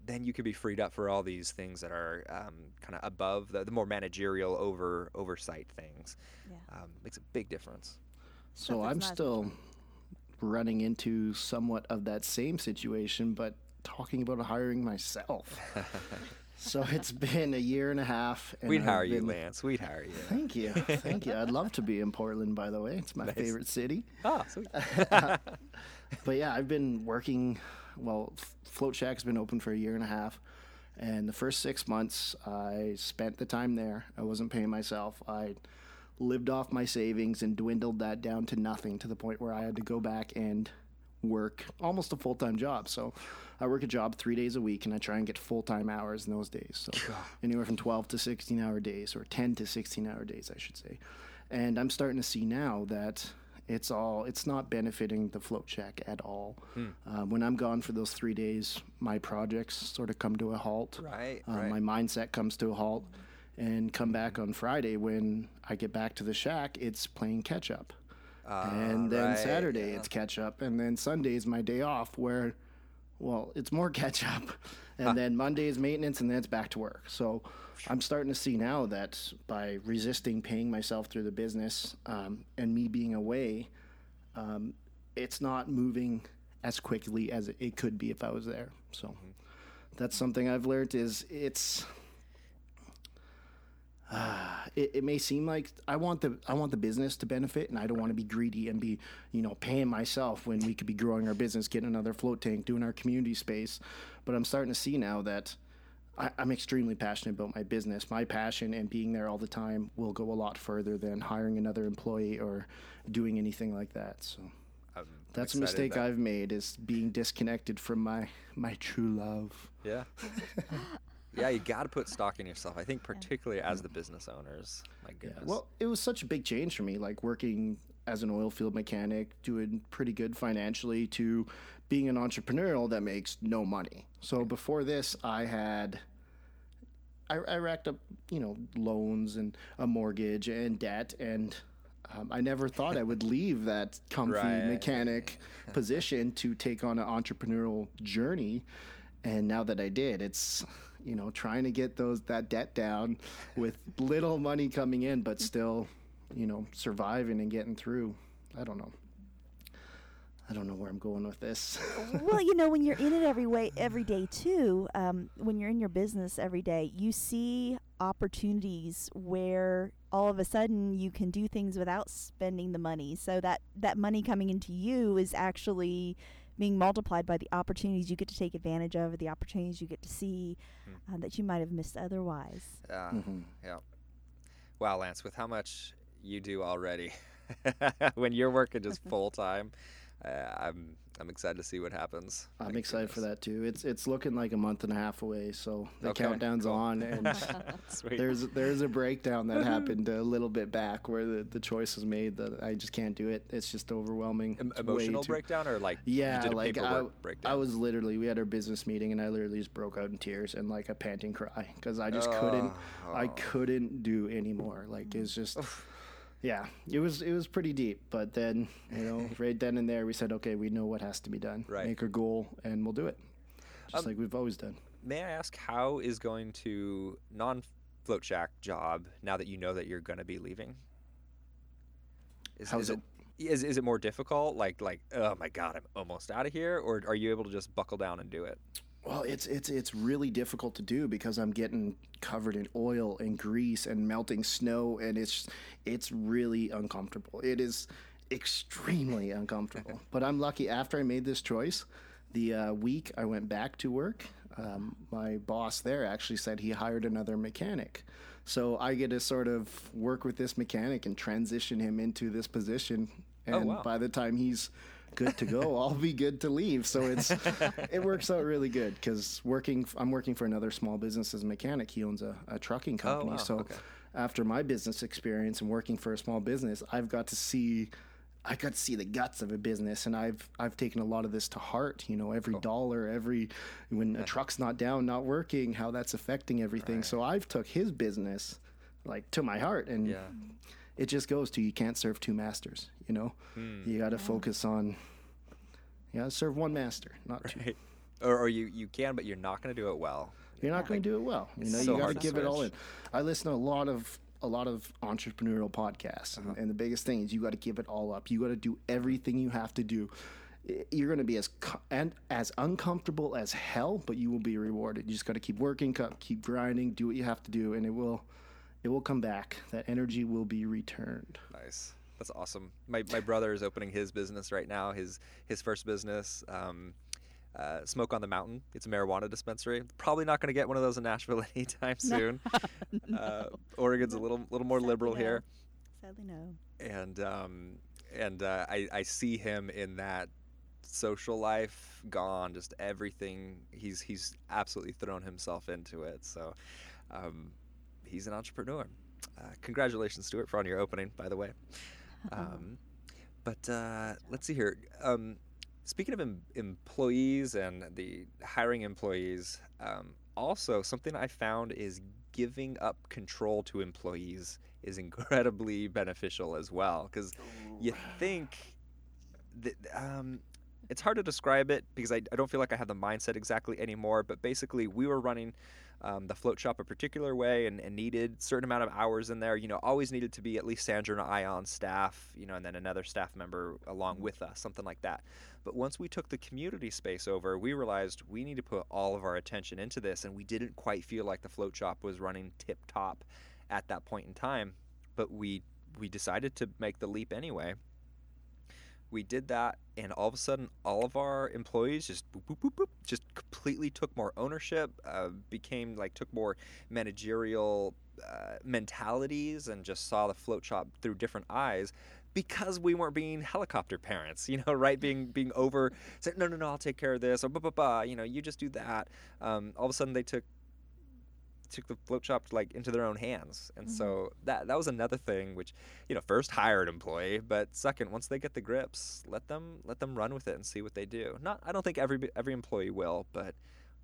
then you can be freed up for all these things that are um, kind of above the, the more managerial over oversight things. Yeah. Um, makes a big difference. So Stuff I'm not still running into somewhat of that same situation, but talking about hiring myself. So it's been a year and a half. And We'd I've hire you, Lance. We'd hire you. Thank you, thank you. I'd love to be in Portland. By the way, it's my favorite city. Ah, sweet. But yeah, I've been working. Well, Float Shack's been open for a year and a half, and the first six months I spent the time there. I wasn't paying myself. I lived off my savings and dwindled that down to nothing to the point where I had to go back and work almost a full time job. So I work a job three days a week, and I try and get full time hours in those days. So anywhere from twelve to sixteen hour days, or ten to sixteen hour days, I should say. And I'm starting to see now that it's all it's not benefiting the Float Shack at all. Uh, when I'm gone for those three days, my projects sort of come to a halt. Right, Uh, right. My mindset comes to a halt, and come back on Friday when I get back to the shack. It's playing catch up, and then right, Saturday yeah. it's catch up, and then Sunday is my day off where. Well, it's more catch up, and then Monday is maintenance, and then it's back to work. So, I'm starting to see now that by resisting paying myself through the business um, and me being away, um, it's not moving as quickly as it, it could be if I was there. So that's something I've learned is it's. Uh, it, it may seem like I want the I want the business to benefit, and I don't want to be greedy and be you know paying myself when we could be growing our business, getting another float tank, doing our community space. But I'm starting to see now that I, I'm extremely passionate about my business. My passion and being there all the time will go a lot further than hiring another employee or doing anything like that. So I'm that's a mistake that- I've made is being disconnected from my my true love. Yeah. yeah, you got to put stock in yourself. I think particularly as the business owners. My goodness. Well, it was such a big change for me, like working as an oil field mechanic, doing pretty good financially, to being an entrepreneurial that makes no money. So before this, I had. I, I racked up, you know, loans and a mortgage and debt, and um, I never thought I would leave that comfy Right. mechanic position to take on an entrepreneurial journey. And now that I did, it's you know trying to get those that debt down with little money coming in, but still, you know, surviving and getting through. I don't know. I don't know where I'm going with this. well, you know, when you're in it every way, every day too, um, when you're in your business every day, you see opportunities where all of a sudden you can do things without spending the money. So that that money coming into you is actually being multiplied by the opportunities you get to take advantage of, or the opportunities you get to see uh, that you might have missed otherwise. Yeah. Mhm. Yeah. Wow, Lance, with how much you do already, when you're working just full time, uh, I'm I'm excited to see what happens. I'm My excited for that too. It's it's looking like a month and a half away, so the Okay, countdown's cool. on, and there's there's a breakdown that happened a little bit back where the, the choice was made that I just can't do it. It's just overwhelming. Em- emotional too- breakdown or like Yeah, like I, breakdown. I was literally we had our business meeting and I literally just broke out in tears and like a panting cry because I just couldn't I Oh. couldn't do anymore. Like it's just yeah, it was it was pretty deep. But then you know right then and there we said okay we know what has to be done. Right. Make our goal and we'll do it, just Um, like we've always done. May I ask how is going to non float shack job now that you know that you're going to be leaving? Is, How's is it is, is it more difficult? Like like oh my god, I'm almost out of here, or are you able to just buckle down and do it? Well, it's it's it's really difficult to do because I'm getting covered in oil and grease and melting snow, and it's it's really uncomfortable. It is extremely uncomfortable. But I'm lucky. After I made this choice, the uh, week I went back to work, um, my boss there actually said he hired another mechanic. So I get to sort of work with this mechanic and transition him into this position. And Oh, wow. by the time he's good to go, I'll be good to leave. So it's it works out really good because working I'm working for another small business as a mechanic. He owns a, a trucking oh, company. Oh, wow, So okay. after my business experience and working for a small business, I've got to see I got to see the guts of a business, and I've I've taken a lot of this to heart. You know, every dollar, every when a truck's not down, not working, how that's affecting everything. So I've took his business like to my heart, and Yeah. It just goes to you can't serve two masters. You know, Hmm. you got to focus on. You got to serve one master, not two. Right. Or, or you you can, but you're not going to do it well. You're not going to do it well. You know, so you got to hard to give it all in. I listen to a lot of a lot of entrepreneurial podcasts, Uh-huh. and, and the biggest thing is you got to give it all up. You got to do everything you have to do. you're going to be as co- and as uncomfortable as hell, but you will be rewarded. You just got to keep working, keep grinding, do what you have to do, and it will it will come back. That energy will be returned. Nice. That's awesome. My my brother is opening his business right now. His his first business. Um, uh, Smoke on the Mountain. It's a marijuana dispensary. Probably not going to get one of those in Nashville anytime soon. uh, Oregon's a little little more Sadly liberal no. here. Sadly, no. and um, and uh, I I see him in that social life gone, just everything. He's he's absolutely thrown himself into it. So um, he's an entrepreneur. Uh, congratulations, Stuart, for on your opening, by the way. Um, but uh, let's see here. Um, speaking of em- employees and the hiring employees, um, also something I found is giving up control to employees is incredibly beneficial as well. Because you think that um, it's hard to describe it because I, I don't feel like I have the mindset exactly anymore. But basically, we were running um, the float shop a particular way and, and needed certain amount of hours in there. You know, always needed to be at least Sandra and I on staff. You know, and then another staff member along with us, something like that. But once we took the community space over, we realized we need to put all of our attention into this, and we didn't quite feel like the float shop was running tip top at that point in time. But we we decided to make the leap anyway. We did that, and all of a sudden, all of our employees just boop, boop, boop, boop, just completely took more ownership, uh, became like took more managerial uh, mentalities, and just saw the float shop through different eyes because we weren't being helicopter parents, you know, right? Being being over, saying no, no, no, I'll take care of this, or blah blah blah, you know, you just do that. Um, all of a sudden, they took took the float shop like into their own hands, and so that that was another thing. Which you know, first hire an employee, but second, once they get the grips, let them let them run with it and see what they do. Not, I don't think every every employee will, but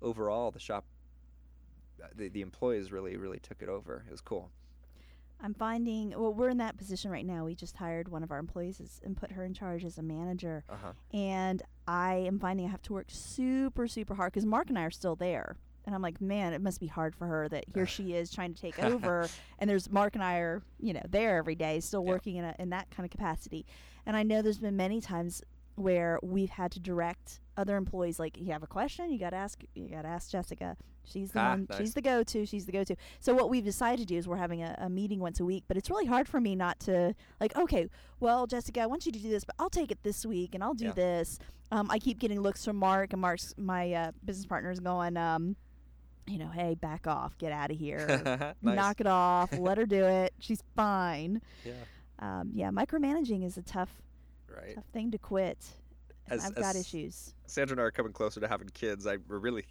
overall, the shop, uh, the the employees really really took it over. It was cool. I'm finding well, we're in that position right now. We just hired one of our employees as, and put her in charge as a manager, Uh huh. and I am finding I have to work super super hard because Mark and I are still there. And I'm like, man, it must be hard for her that here she is trying to take over, and there's Mark and I are, you know, there every day, still Yeah. working in a, in that kind of capacity. And I know there's been many times where we've had to direct other employees, like, you have a question, you got to ask, you got to ask Jessica. She's the Ah, one, nice. she's the go-to, she's the go-to. So what we've decided to do is we're having a, a meeting once a week, but it's really hard for me not to like, okay, well, Jessica, I want you to do this, but I'll take it this week and I'll do Yeah. this. Um, I keep getting looks from Mark, and Mark's my uh, business partner is going, um, you know, hey, back off, get out of here, nice. knock it off, let her do it, she's fine. yeah. Um, yeah, micromanaging is a tough, Right. tough thing to quit. As- I've got issues. Sandra and I are coming closer to having kids. I we're really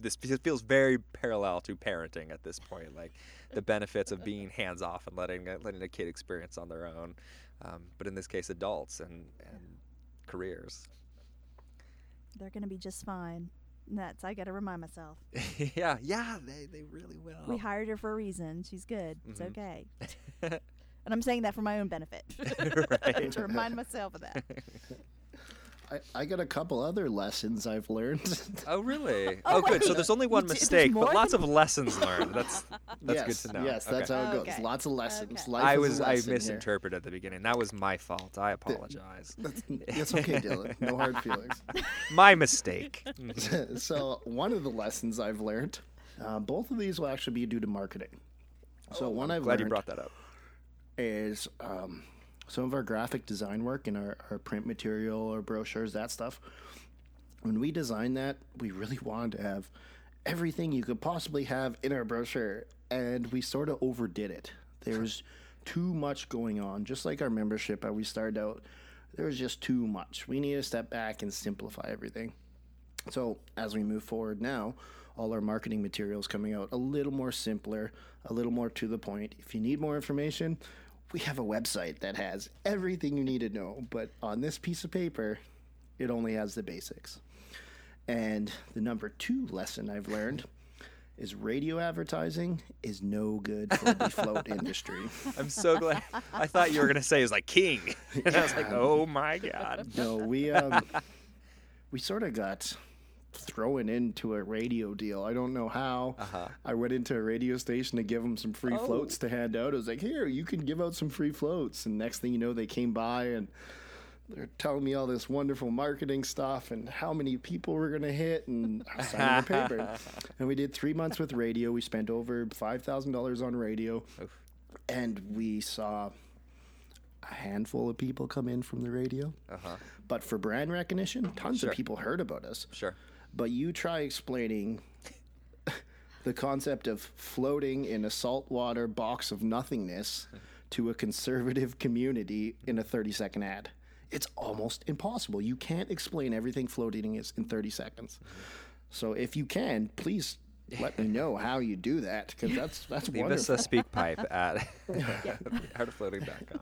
this feels very parallel to parenting at this point. Like the benefits of being hands off and letting a- letting a kid experience on their own, um, but in this case, adults and and careers. They're going to be just fine. That's I got to remind myself. yeah, yeah, they they really will. We hired her for a reason. She's good. It's Mhm. okay. And I'm saying that for my own benefit. To remind myself of that. I, I got a couple other lessons I've learned. oh really? Oh, Oh, good. So there's only one mistake, but lots of lessons learned. That's that's yes, good to know. Yes, that's how it goes. Okay. Lots of lessons. Okay. Life I is a was I lesson here. misinterpreted at the beginning. That was my fault. I apologize. That's, that's okay, Dylan. No hard feelings. my mistake. So one of the lessons I've learned, uh, both of these will actually be due to marketing. So one I've Oh, Glad you brought that up. is um, some of our graphic design work and our, our print material or brochures, that stuff. When we designed that, we really wanted to have everything you could possibly have in our brochure, and we sort of overdid it. There was too much going on, just like our membership. How we started out, there was just too much. We need to step back and simplify everything. So as we move forward now, all our marketing materials coming out a little more simpler, a little more to the point. If you need more information, we have a website that has everything you need to know, but on this piece of paper, it only has the basics. And the number two lesson I've learned is radio advertising is no good for the float industry. I'm so glad. I thought you were gonna say it was like king. And I was like, oh my god. No, we um, we sort of got thrown into a radio deal. I don't know how. Uh-huh. I went into a radio station to give them some free Oh. floats to hand out. I was like, "Here, you can give out some free floats." And next thing you know, they came by and they're telling me all this wonderful marketing stuff and how many people we're gonna hit and signing the paper. And we did three months with radio. We spent over five thousand dollars on radio, Oof. and we saw a handful of people come in from the radio. Uh-huh. But for brand recognition, tons Sure. of people heard about us. Sure. But you try explaining the concept of floating in a saltwater box of nothingness to a conservative community in a 30 second ad. It's almost impossible. You can't explain everything floating is in 30 seconds. So if you can, please let me know how you do that because that's that's Leave us wonderful. a SpeakPipe at artoffloating.com.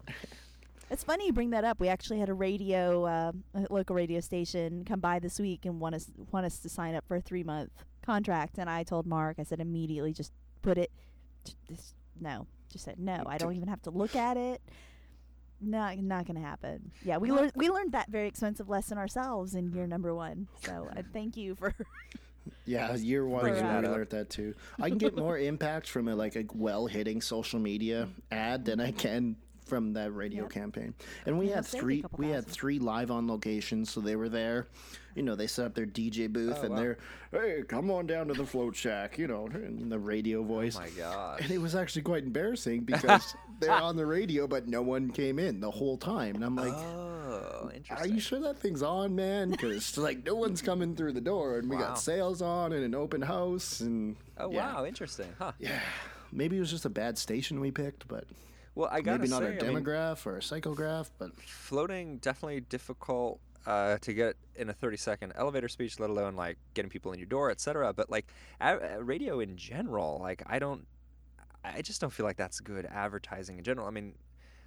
It's funny you bring that up. We actually had a radio, uh, a local radio station, come by this week and want us want us to sign up for a three month contract. And I told Mark, I said immediately, just put it. j- This, no, just said no. I don't even have to look at it. Not not gonna happen. Yeah, we learned we learned that very expensive lesson ourselves in year number one. So uh, thank you for. Yeah, year one is we learned that too. I can get more impact from a like a well hitting social media ad than I can from that radio Yep. campaign. And we Yeah, had save you a three couple we had three live on locations, so they were there. You know, they set up their DJ booth Oh, and wow. they're hey, come on down to the float shack, you know, in the radio oh, voice. Oh my god. and it was actually quite embarrassing because they're on the radio but no one came in the whole time. And I'm like oh, interesting. are you sure that thing's on, man? Because like no one's coming through the door, and we Wow. got sales on and an open house, and Oh yeah. wow, interesting, huh? yeah. Maybe it was just a bad station we picked, but Well, I gotta maybe not say, a I mean, demograph or a psychograph. But floating definitely difficult uh, to get in a 30 second elevator speech let alone like getting people in your door etc but like a- radio in general like i don't i just don't feel like that's good advertising in general. I mean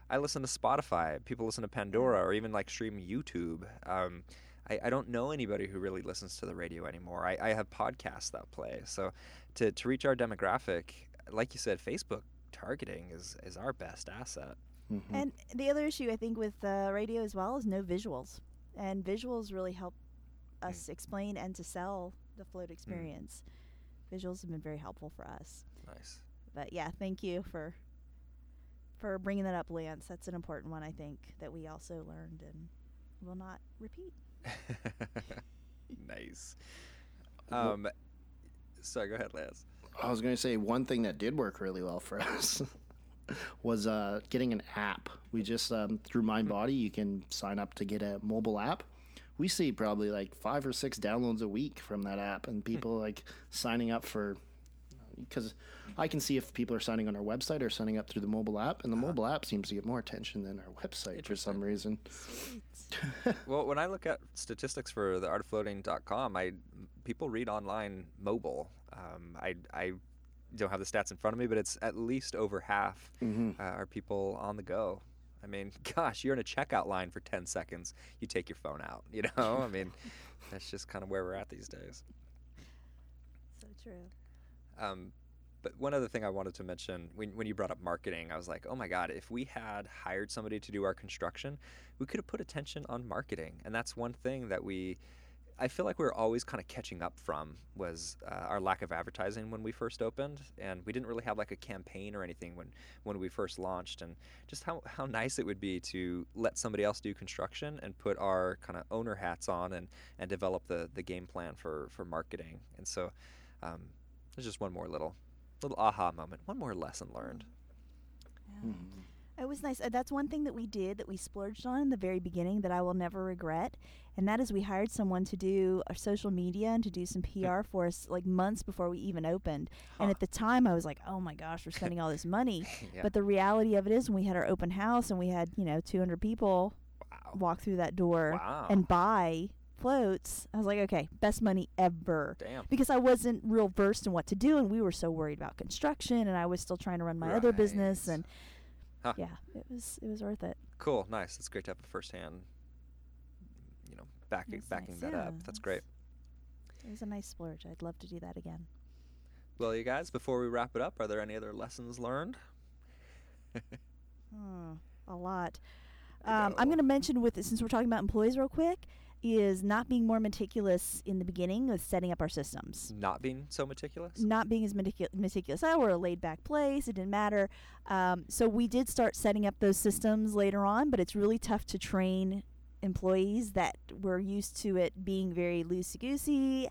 i listen to spotify people listen to pandora or even like stream youtube. Um, I, I don't know anybody who really listens to the radio anymore. I, I have podcasts that play. So to, to reach our demographic like you said facebook targeting is, is our best asset mhm. And the other issue I think with uh, radio as well is no visuals, and visuals really help us explain and to sell the float experience. Visuals have been very helpful for us. nice But yeah, thank you for for bringing that up, Lance. That's an important one I think that we also learned and will not repeat. nice. Well- Um, sorry, go ahead, Lance. I was going to say one thing that did work really well for us was uh, getting an app. We just um, through MindBody, you can sign up to get a mobile app. We see probably like five or six downloads a week from that app, and people like signing up for. Because I can see if people are signing on our website or signing up through the mobile app, and the mobile app seems to get more attention than our website for some reason. Well, when I look at statistics for the artoffloating.com, I people read online mobile. Um, I I don't have the stats in front of me, but it's at least over half hmm uh, are people on the go. I mean, gosh, you're in a checkout line for 10 seconds, you take your phone out. You know, I mean, that's just kind of where we're at these days. So true. Um, but one other thing I wanted to mention when, when you brought up marketing, I was like, oh my God, if we had hired somebody to do our construction, we could have put attention on marketing. And that's one thing that we, I feel like we were always kind of catching up from was uh, our lack of advertising when we first opened. And we didn't really have like a campaign or anything when, when we first launched. And just how, how nice it would be to let somebody else do construction and put our kind of owner hats on and, and develop the, the game plan for, for marketing. And so, um, there's just one more little little aha moment, one more lesson learned. Yeah. It was nice. Uh, that's one thing that we did that we splurged on in the very beginning that I will never regret. And that is we hired someone to do our social media and to do some PR for us like months before we even opened. And at the time I was like, oh my gosh, we're spending all this money. Yeah. But the reality of it is when we had our open house and we had, you know, 200 people Wow. walk through that door Wow. and buy floats, I was like, okay, best money ever Damn. because I wasn't real versed in what to do, and we were so worried about construction, and I was still trying to run my other business, and Huh. yeah, it was it was worth it. Cool. Nice. It's great to have a firsthand, you know, backing That's backing nice. that Yeah, up. That's great. It was a nice splurge. I'd love to do that again. Well, you guys, before we wrap it up, are there any other lessons learned? Hmm, a lot. Um, I'm going to mention with since we're talking about employees real quick is not being more meticulous in the beginning with setting up our systems. Not being so meticulous. not being as meticu- meticulous. Oh, we're a laid back place. It didn't matter. Um, so we did start setting up those systems later on, but it's really tough to train employees that were used to it being very loosey goosey.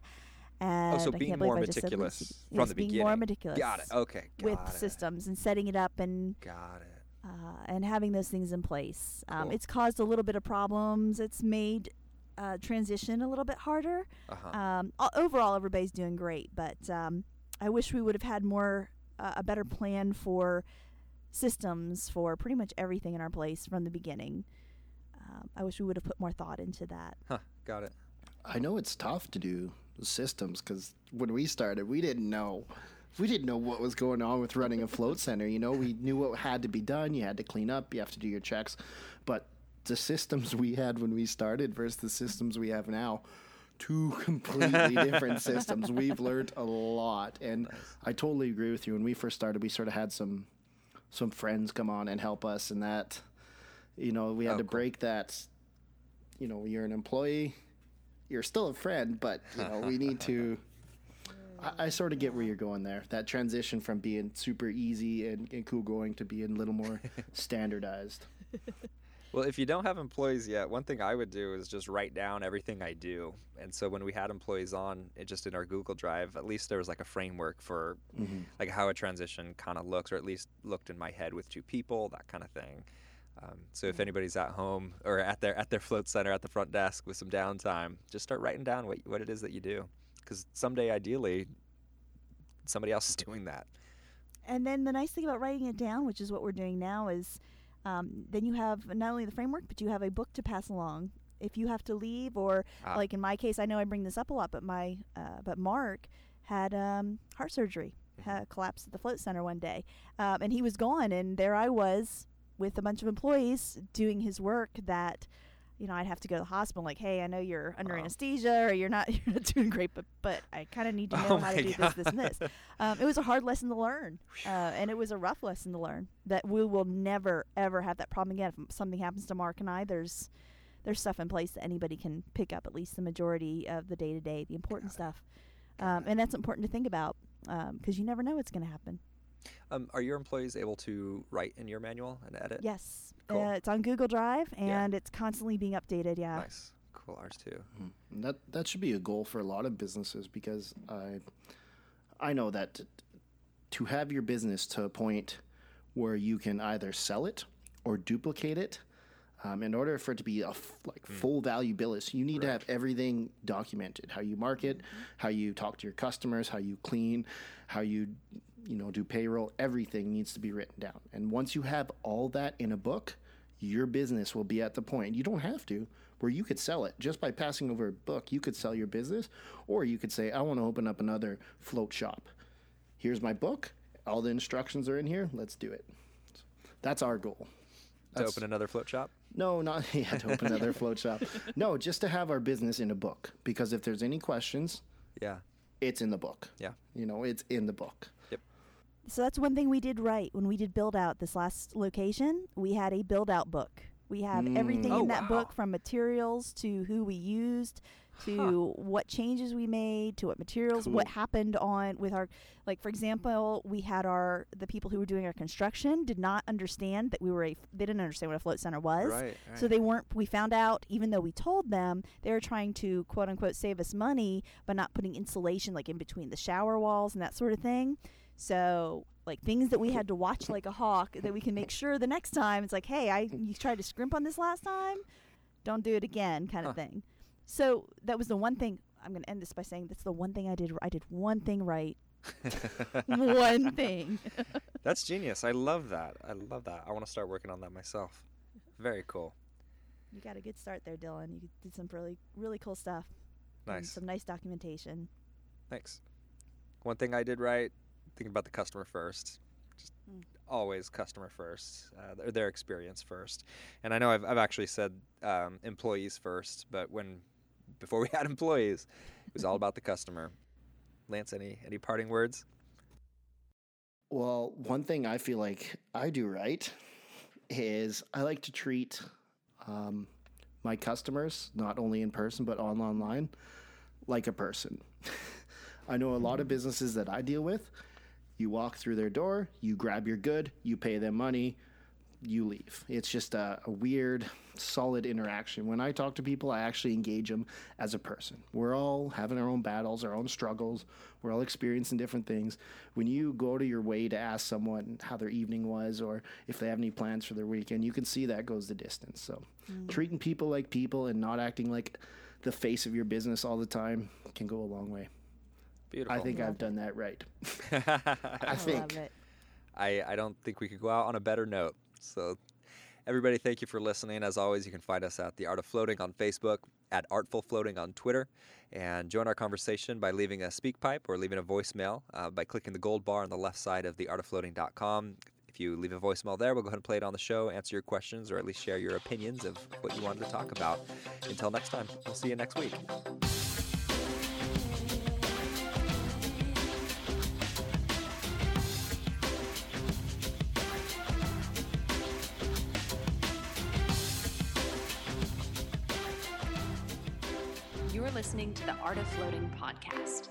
And Oh, so being more meticulous from yes, the being beginning. more meticulous. Got it. Okay. Got with it. systems and setting it up and Got it. uh, and having those things in place. Um, Cool. it's caused a little bit of problems. It's made uh, transition a little bit harder. Uh huh. Um, overall, everybody's doing great, but um, I wish we would have had more uh, a better plan for systems for pretty much everything in our place from the beginning. Um, I wish we would have put more thought into that. huh. Got it. I know it's tough to do systems because when we started, we didn't know. We didn't know what was going on with running a float center. You know, we knew what had to be done. You had to clean up. You have to do your checks. But the systems we had when we started versus the systems we have now, two completely different systems. We've learned a lot, and I totally agree with you. When we first started, we sort of had some some friends come on and help us, and that you know we had Oh, to cool. break that. You know, you're an employee, you're still a friend, but you know we need to. I, I sort of get where you're going there. That transition from being super easy and, and cool going to being a little more standardized. Well, if you don't have employees yet, one thing I would do is just write down everything I do. And so when we had employees on, it just in our Google Drive, at least there was like a framework for like how a transition kind of looks, or at least looked in my head with two people, that kind of thing. Um, so if anybody's at home or at their at their float center at the front desk with some downtime, just start writing down what what it is that you do, because someday, ideally, somebody else is doing that. And then the nice thing about writing it down, which is what we're doing now, is um, then you have not only the framework, but you have a book to pass along. If you have to leave, or Ah. like in my case, I know I bring this up a lot, but my uh, but Mark had um, heart surgery, had collapsed at the float center one day, um, and he was gone, and there I was with a bunch of employees doing his work that. You know, I'd have to go to the hospital. Like, hey, I know you're under Wow. anesthesia, or you're not, you're not doing great, but but I kind of need to know Oh how to do this, this, and this. Um, it was a hard lesson to learn, uh, and it was a rough lesson to learn. That we will never ever have that problem again. If something happens to Mark and I, there's there's stuff in place that anybody can pick up at least the majority of the day to day, the important stuff, um, and that's important to think about because you never know what's going to happen. Um, are your employees able to write in your manual and edit? Yes, Cool. uh, it's on Google Drive Yeah. and it's constantly being updated. Yeah, Nice. Cool. Ours too. And that that should be a goal for a lot of businesses because I I know that t- to have your business to a point where you can either sell it or duplicate it. Um, in order for it to be a f- like full value business, you need to have everything documented: how you market, how you talk to your customers, how you clean, how you you know do payroll. Everything needs to be written down. And once you have all that in a book, your business will be at the point you don't have to where you could sell it just by passing over a book you could sell your business or you could say i want to open up another float shop here's my book all the instructions are in here let's do it that's our goal To open another float shop. no not yeah to open another float shop no just to have our business in a book because if there's any questions Yeah. it's in the book Yeah. you know it's in the book So that's one thing we did right when we did build out this last location. We had a build out book. We have hmm. everything Oh, in that wow. book from materials to who we used to what changes we made to what materials what happened on with our like for example we had our the people who were doing our construction did not understand that we were a they didn't understand what a float center was Right. so they weren't we found out even though we told them they were trying to quote unquote save us money by not putting insulation like in between the shower walls and that sort of thing so like things that we had to watch like a hawk that we can make sure the next time it's like hey i you tried to scrimp on this last time don't do it again kind of Huh. thing so that was the one thing i'm going to end this by saying that's the one thing i did i did one thing right one thing That's genius. I love that. I love that. I want to start working on that myself. Very cool. you got a good start there dylan you did some really really cool stuff Nice. some nice documentation Thanks. One thing I did right, think about the customer first. Just Mm. always customer first, uh, their, their experience first. And I know I've, I've actually said um, employees first, but when before we had employees, it was all about the customer. Lance, any any parting words? Well, one thing I feel like I do right is I like to treat um, my customers, not only in person but on online, like a person. I know a lot of businesses that I deal with. You walk through their door, you grab your good, you pay them money, you leave. It's just a, a, weird, solid interaction. When I talk to people, I actually engage them as a person. We're all having our own battles, our own struggles. We're all experiencing different things. When you go to your way to ask someone how their evening was or if they have any plans for their weekend, you can see that goes the distance. So, mm. treating people like people and not acting like the face of your business all the time can go a long way. Beautiful. I think I've done that right. I, I think. I, I don't think we could go out on a better note. So, everybody, thank you for listening. As always, you can find us at The Art of Floating on Facebook, at Art of Floating on Twitter, and join our conversation by leaving a SpeakPipe or leaving a voicemail uh, by clicking the gold bar on the left side of theartoffloating.com. If you leave a voicemail there, we'll go ahead and play it on the show, answer your questions, or at least share your opinions of what you wanted to talk about. Until next time, we'll see you next week. Listening to the Art of Floating podcast.